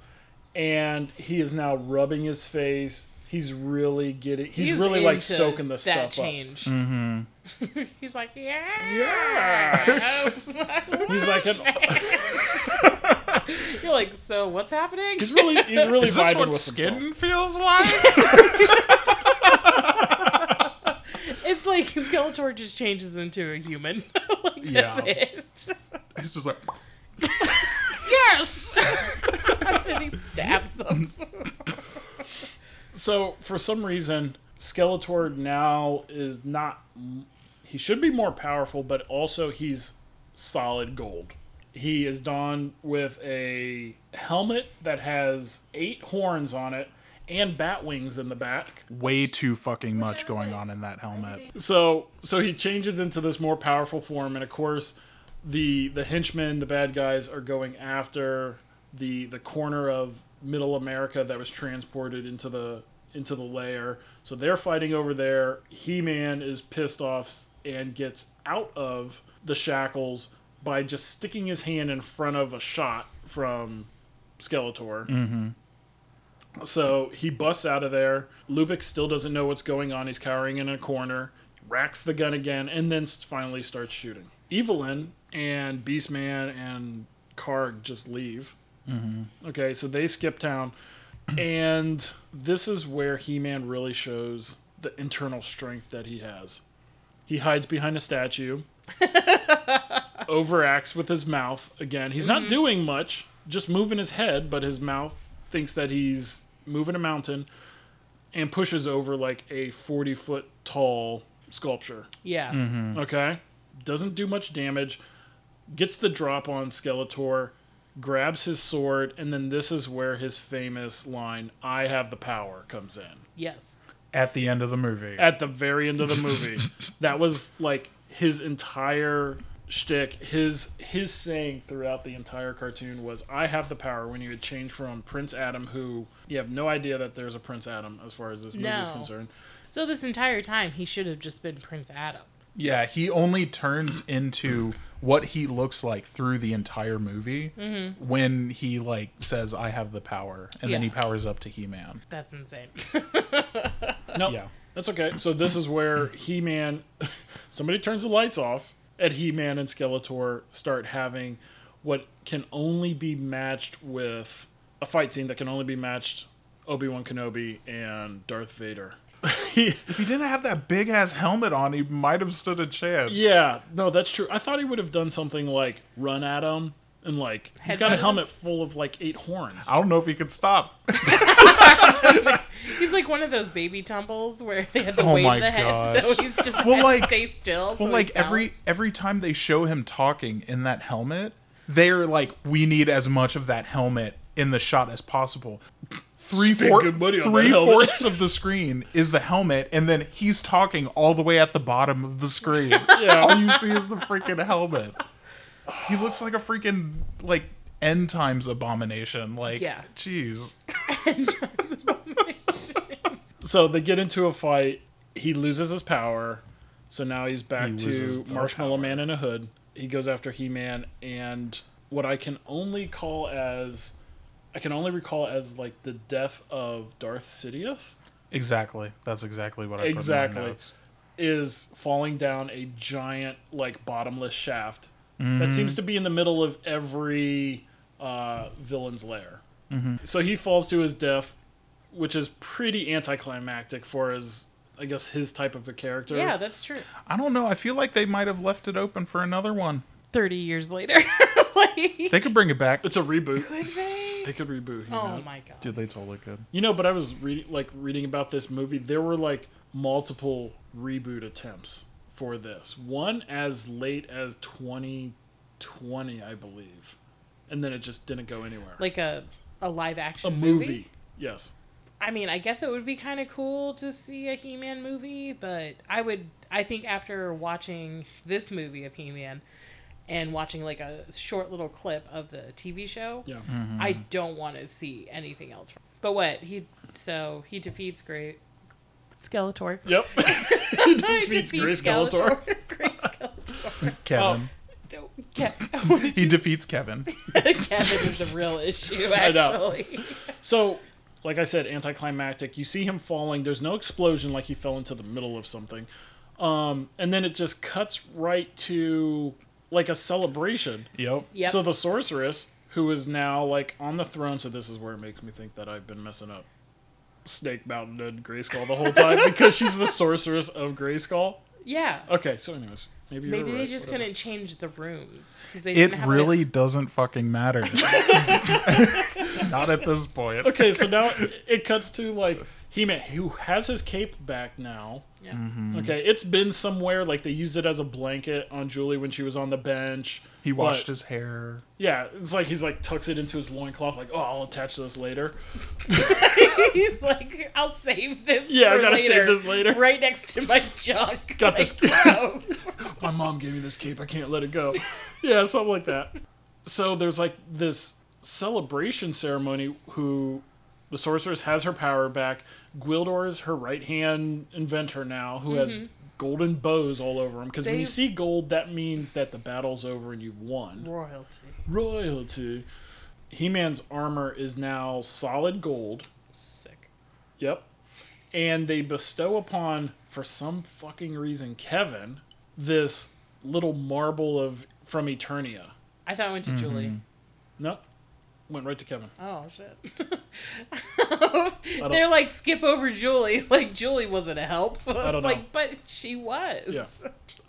and he is now rubbing his face. He's really getting. He's, really like soaking the that stuff change. Mm-hmm. He's like, yeah. up. He's like, an, You're like, so what's happening? he's really, he's really Is this what with skin himself. feels like? Like Skeletor just changes into a human. like, that's Yeah. it. He's just like, yes! and he stabs him. So for some reason, Skeletor now is not. He should be more powerful, but also he's solid gold. He is donned with a helmet that has eight horns on it and bat wings in the back. way too fucking much going on in that helmet. So so he changes into this more powerful form, and of course, the the henchmen, the bad guys, are going after the the corner of Middle America that was transported into the into the lair. So they're fighting over there. He Man is pissed off and gets out of the shackles by just sticking his hand in front of a shot from Skeletor. Mm-hmm. So he busts out of there. Lubic still doesn't know what's going on. He's cowering in a corner, racks the gun again, and then finally starts shooting. Evil-Lyn and Beastman and Karg just leave. Mm-hmm. Okay, so they skip town. And this is where He Man really shows the internal strength that he has. He hides behind a statue, overacts with his mouth again. He's not doing much, just moving his head, but his mouth thinks that he's moving a mountain and pushes over like a 40 foot tall sculpture. Yeah. Mm-hmm. Okay? Doesn't do much damage. Gets the drop on Skeletor. grabs his sword, and then this is where his famous line, I have the power, comes in. Yes. At the end of the movie. At the very end of the movie. that was like his entire shtick. His his saying throughout the entire cartoon was, I have the power when you had changed from Prince Adam, who you have no idea that there's a Prince Adam as far as this movie is concerned. So this entire time, he should have just been Prince Adam. Yeah, he only turns into what he looks like through the entire movie mm-hmm. when he like says I have the power and then he powers up to He-Man. That's insane. No, Yeah. that's okay. So this is where He Man, somebody turns the lights off, and He Man and Skeletor start having what can only be matched with a fight scene that can only be matched Obi Wan Kenobi and Darth Vader. He- If he didn't have that big ass helmet on, he might have stood a chance. yeah, no, that's true. I thought he would have done something like run at him and like he's got a Headbutt him? helmet full of like eight horns. I don't know if he could stop. He's like one of those baby tumbles where they had the Oh weight my of the head, so he's just Well, well, like- like stay still. so Well, like every every time they show him talking in that helmet, they're like, we need as much of that helmet in the shot as possible. Three Spend four, good money on that three helmet. fourths of the screen is the helmet, and then he's talking all the way at the bottom of the screen. Yeah. all you see is the freaking helmet. He looks like a freaking like end times abomination. Like, Yeah. jeez. So they get into a fight. He loses his power. So now he's back He to Marshmallow power. Man in a hood. He goes after He Man and what I can only call as I can only recall as like the death of Darth Sidious Exactly. That's exactly what I put Exactly. in my notes. is falling down a giant like bottomless shaft Mm-hmm. that seems to be in the middle of every uh, villain's lair. Mm-hmm. So he falls to his death, which is pretty anticlimactic for his I guess his type of a character. yeah, that's true. I don't know. I feel like they might have left it open for another one. Thirty years later, like They could bring it back. It's a reboot. could they? They could reboot. You Oh know? my god. Dude, they totally could. You know, but I was reading like reading about this movie. There were like multiple reboot attempts for this. One as late as 2020, I believe, and then it just didn't go anywhere. Like a a live action a movie. Yes. I mean, I guess it would be kind of cool to see a He-Man movie, but I would I think after watching this movie of He-Man and watching like a short little clip of the TV show, Yeah. Mm-hmm. I don't want to see anything else. But what? He so he defeats Great Skeletor. Yep. he defeats Grey Skeletor. Great Skeletor. Kevin. Um, no, Ke- He defeats Kevin. Kevin is the real issue, I know. actually. So, like I said, anticlimactic. You see him falling. There's no explosion like he fell into the middle of something. Um, and then it just cuts right to like a celebration. Yep. Yep. So the sorceress, who is now like on the throne, so this is where it makes me think that I've been messing up Snake Mountain and Grayskull the whole time because she's the sorceress of Grayskull. yeah. Okay, so anyways, maybe you're Maybe they right, just whatever. couldn't change the rooms they It didn't have really doesn't fucking matter. Not at this point. Okay, so now it cuts to like He-Man, who has his cape back now. Yeah. Mm-hmm. Okay, it's been somewhere. Like they used it as a blanket on Julie when she was on the bench. He washed But- his hair. Yeah, it's like he's like tucks it into his loincloth, like, oh, I'll attach this later. He's like, I'll save this. Yeah, I gotta later, save this later. Right next to my junk. Got like, this- gross. my mom gave me this cape. I can't let it go. yeah, something like that. So there's like this celebration ceremony. Who the sorceress has her power back. Gwildor is her right hand inventor now, who has golden bows all over him. Because when you see gold, that means that the battle's over and you've won. Royalty. Royalty. He Man's armor is now solid gold. Sick. Yep. And they bestow upon, for some fucking reason, Kevin, this little marble of from Eternia. I thought it went to Mm-hmm. Julie. No, went right to Kevin. Oh shit. They're like skip over Julie. Like Julie wasn't a help. It's don't know. like, but she was. Yeah.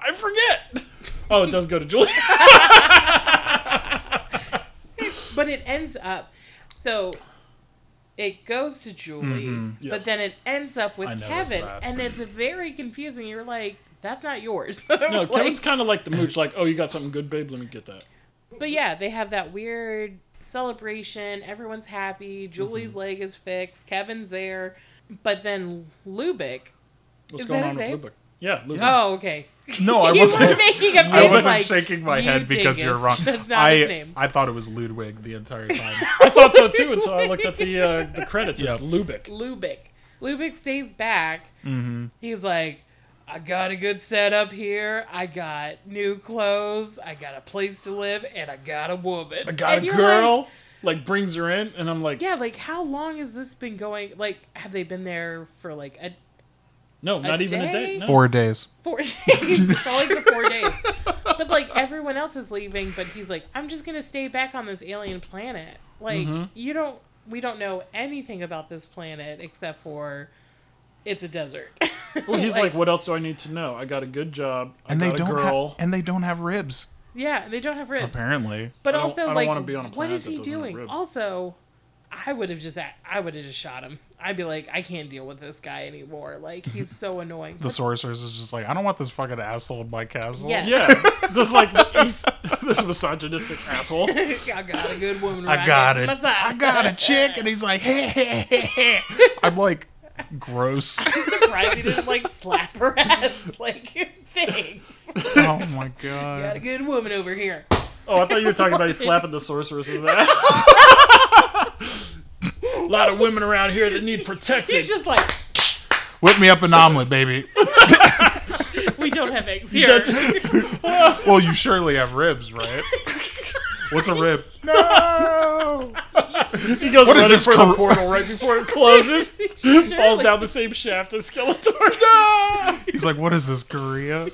I forget. Oh, it does go to Julie. But it ends up so it goes to Julie, but Mm-hmm. Yes. then it ends up with Kevin, that. and it's very confusing. You're like, that's not yours. No, Like- Kevin's kind of like the mooch, like, oh, you got something good, babe. Let me get that. But yeah, they have that weird celebration. Everyone's happy. Julie's Mm-hmm. leg is fixed. Kevin's there. But then Lubic. What's Is going that on his with name? Lubic? Yeah, Lubic. Oh, okay. No, I wasn't. making a face I wasn't like, shaking my head because you're wrong. That's not I, his name. I thought it was Ludwig the entire time. I thought so too until I looked at the uh, the credits. It's Yep. Lubic. Lubic. Lubic stays back. Mm-hmm. He's like, I got a good setup here. I got new clothes. I got a place to live, and I got a woman. I got And a girl. like- Like, brings her in, and I'm like, yeah, like how long has this been going? Like, have they been there for like a no, not even a day? day. No. Four days. four days? it's always the four days. But like everyone else is leaving, but he's like, I'm just gonna stay back on this alien planet. Like Mm-hmm. you don't, we don't know anything about this planet except for it's a desert. Well, he's like, what else do I need to know? I got a good job. I And got they don't girl. have and they don't have ribs. yeah, they don't have ribs. Apparently. But I don't- also, I don't like, wanna be on a what planet he doing? Also, I would have just, I would have just shot him. I'd be like, I can't deal with this guy anymore. Like, he's so annoying. The sorceress is just like, I don't want this fucking asshole in my castle. Yeah. yeah, just like he's this misogynistic asshole. I got a good woman. I right got it. to my side. I got a chick, and he's like, hey, hey, hey, hey. I'm like, gross. I'm surprised he didn't like slap her ass. Like, thanks. oh my god. Got a good woman over here. Oh, I thought you were talking about you slapping the sorceress's ass. a lot of women around here that need protected. He's just like, Whip me up an omelet, baby. we don't have eggs here. Well, you surely have ribs, right? What's a rib? no. He goes What is running this for the portal right before it closes. Falls Surely. down the same shaft as Skeletor. No. He's like, what is this, Korea?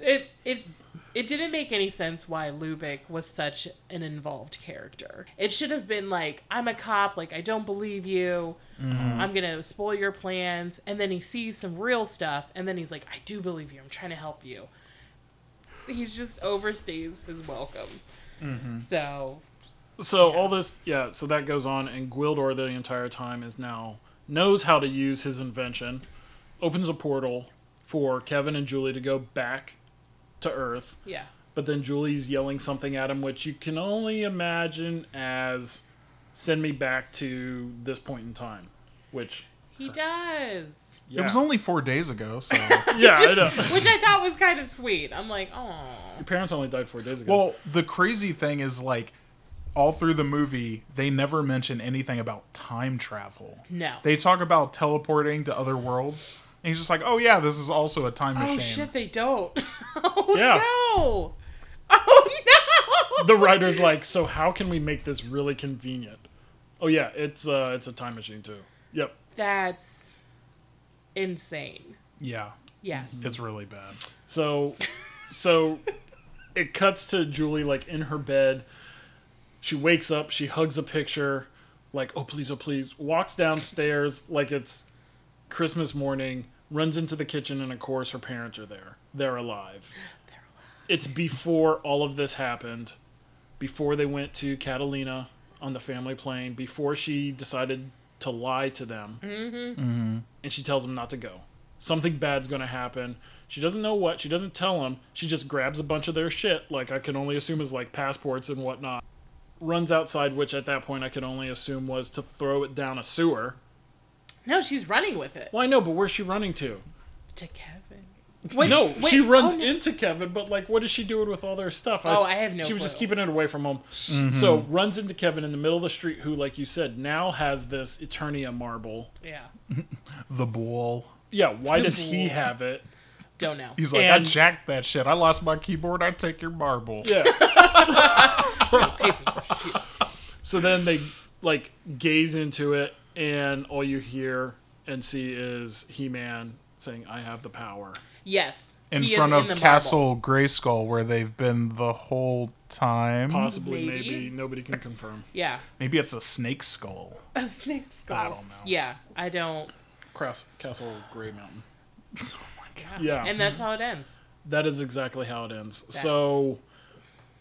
it it it didn't make any sense why Lubic was such an involved character. It should have been like, I'm a cop, like I don't believe you. Mm-hmm. I'm gonna spoil your plans, and then he sees some real stuff, and then he's like, I do believe you. I'm trying to help you. He just overstays his welcome. Mm-hmm. So So all this, yeah. So that goes on, and Gwildor the entire time is now knows how to use his invention, opens a portal for Kevin and Julie to go back to Earth. yeah, But then Julie's yelling something at him, which you can only imagine as "send me back to this point in time," which he does. Yeah, It was only four days ago, so. yeah, I know. Which I thought was kind of sweet. I'm like, oh, Your parents only died four days ago. Well, the crazy thing is, like, all through the movie, they never mention anything about time travel. no. They talk about teleporting to other worlds, and he's just like, "Oh yeah, this is also a time machine." Oh shit, they don't. Oh Yeah. no. Oh no. the writer's like, so how can we make this really convenient? Oh yeah, it's uh, it's a time machine too. Yep. That's insane. Yeah, Yes. it's really bad. So, so it cuts to Julie like in her bed. She wakes up. She hugs a picture, like oh please, oh please. Walks downstairs like it's Christmas morning. Runs into the kitchen, and of course her parents are there. They're alive. They're alive. It's before all of this happened. Before they went to Catalina on the family plane. Before she decided to lie to them. Mm-hmm. And she tells them not to go. Something bad's going to happen. She doesn't know what. She doesn't tell them. She just grabs a bunch of their shit, like I can only assume is like passports and whatnot. Runs outside, which at that point I could only assume was to throw it down a sewer. no, she's running with it. Well, I know, but where's she running to? To Kevin. Wait, no, wait, she runs oh, no. into Kevin, but like, what is she doing with all their stuff? Oh, I have no She was just keeping it away from home. Mm-hmm. So runs into Kevin in the middle of the street, who, like you said, now has this Eternia marble. Yeah. The bull. Yeah, why does he have it? Don't know. He's like, I jacked that shit. I lost my keyboard. I take your marble. Yeah. Papers are shit. So then they like gaze into it, and all you hear and see is He Man saying, "I have the power." Yes. In he is front of the marble. Castle Grayskull, where they've been the whole time. Possibly, Maybe. maybe, nobody can confirm. Yeah. Maybe it's a snake skull. A snake skull. I don't know. Yeah, I don't. Cross Castle Gray Mountain. Oh my god. Yeah, And that's how it ends. that is exactly how it ends. So,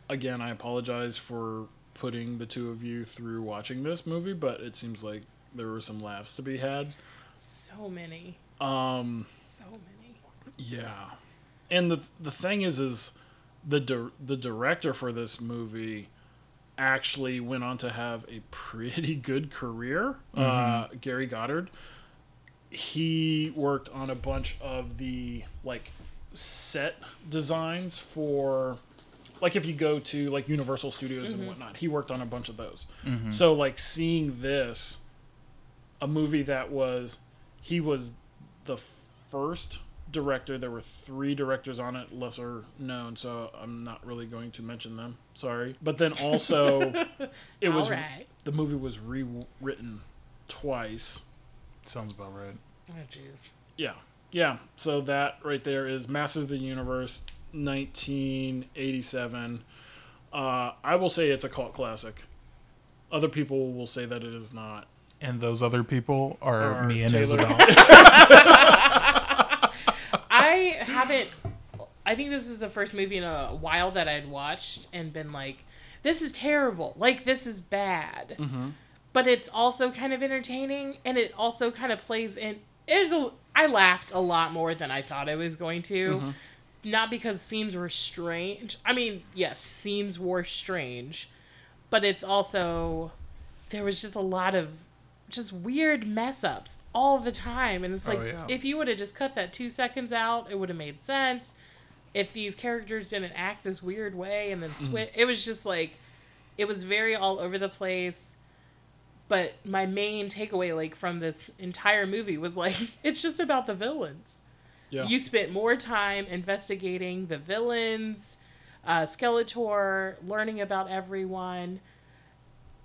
again, I apologize for putting the two of you through watching this movie, but it seems like there were some laughs to be had. So many. Um, So many. Yeah, and the the thing is, is the di- the director for this movie actually went on to have a pretty good career. Uh, mm-hmm. Gary Goddard. He worked on a bunch of the like set designs for like if you go to like Universal Studios and mm-hmm. whatnot, he worked on a bunch of those. Mm-hmm. So like seeing this, a movie that was he was the first director. There were three directors on it, lesser known, so I'm not really going to mention them. Sorry, but then also it was Alright. the movie was rewritten twice. Sounds about right. Oh jeez. Yeah. Yeah. So that right there is Masters of the Universe 1987. Uh, I will say it's a cult classic. Other people will say that it is not. And those other people are, Are me and Taylor- Isabel. I haven't. I think this is the first movie in a while that I'd watched and been like, "This is terrible. Like this is bad." Mm-hmm. But it's also kind of entertaining, and it also kind of plays in. There's a. I laughed a lot more than I thought I was going to. Mm-hmm. Not because scenes were strange. I mean, yes, scenes were strange, but it's also there was just a lot of just weird mess ups all the time. And it's like Oh, yeah. if you would have just cut that two seconds out it would have made sense. If these characters didn't act this weird way and then switch it was just like it was very all over the place. But my main takeaway like from this entire movie was like it's just about the villains. Yeah. you spent more time investigating the villains, uh, Skeletor, learning about everyone,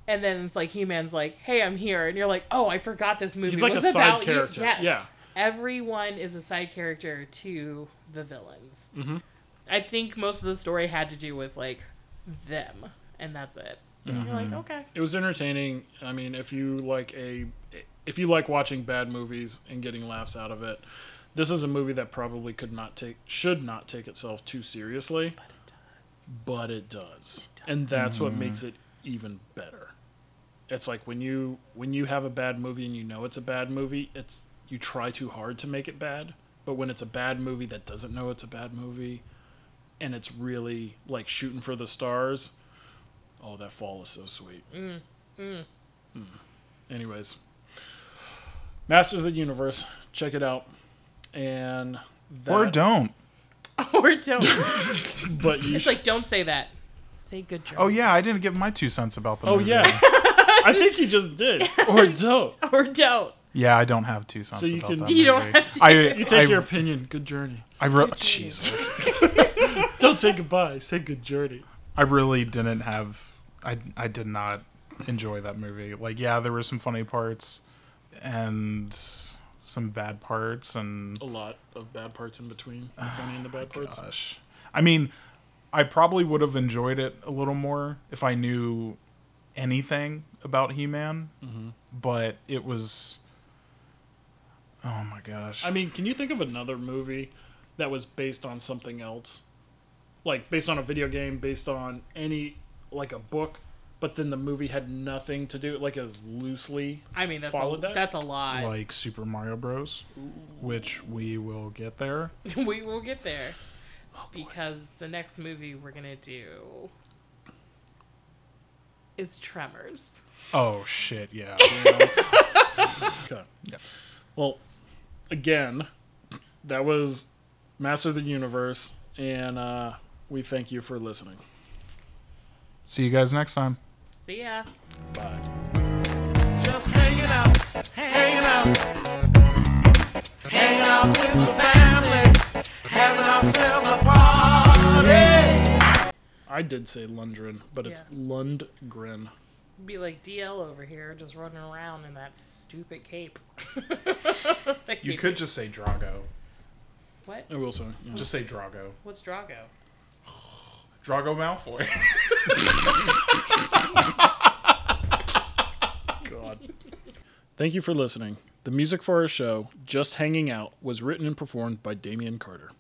and then it's like He Man's like, "Hey, I'm here," and you're like, "Oh, I forgot this movie He's like was a side about you." character. Yes. Yeah. everyone is a side character to the villains. Mm-hmm. I think most of the story had to do with like them, and that's it. And You're like, okay, It was entertaining. I mean, if you like a if you like watching bad movies and getting laughs out of it, this is a movie that probably could not take should not take itself too seriously. But it does. And that's what makes it even better. It's like when you when you have a bad movie and you know it's a bad movie, it's you try too hard to make it bad. But when it's a bad movie that doesn't know it's a bad movie and it's really like shooting for the stars, oh that fall is so sweet. Mm. Anyways, Masters of the Universe, check it out. And that, or don't. or don't. But you it's like, don't say that. Say good job. Oh yeah, I didn't give my two cents about the Oh movie. yeah. I think you just did. Or don't. or don't. Yeah, I don't have two cents So you can- that You don't have to. I, You take I, your opinion. Good journey. I re- Jesus. Don't say goodbye. Say good journey. I really didn't have. I I did not enjoy that movie. Like, yeah, there were some funny parts and some bad parts, and A lot of bad parts in between. The oh funny and the bad parts. gosh, I mean, I probably would have enjoyed it a little more if I knew anything about He-Man. Mm-hmm. But it was. Oh my gosh! I mean, can you think of another movie that was based on something else? Like based on a video game, based on any like a book, but then the movie had nothing to do like as loosely. I mean, that's a, that? that's a lot. like Super Mario Bros, which we will get there. we will get there because the next movie we're gonna do is Tremors. Oh shit! Yeah. Okay. Well, again, that was Master of the Universe, and uh, we thank you for listening. See you guys next time. See ya. Bye. Just hanging out, hanging out, hanging out with the family, having ourselves a party. I did say Lundgren, but it's Yeah. Lundgren. Be like DL over here, just running around in that stupid cape. That You cape- could just say Drago. What? I will say. yeah. Oh. Just say Drago. What's Drago? Drago Malfoy. God. Thank you for listening. The music for our show, Just Hanging Out, was written and performed by Damien Carter.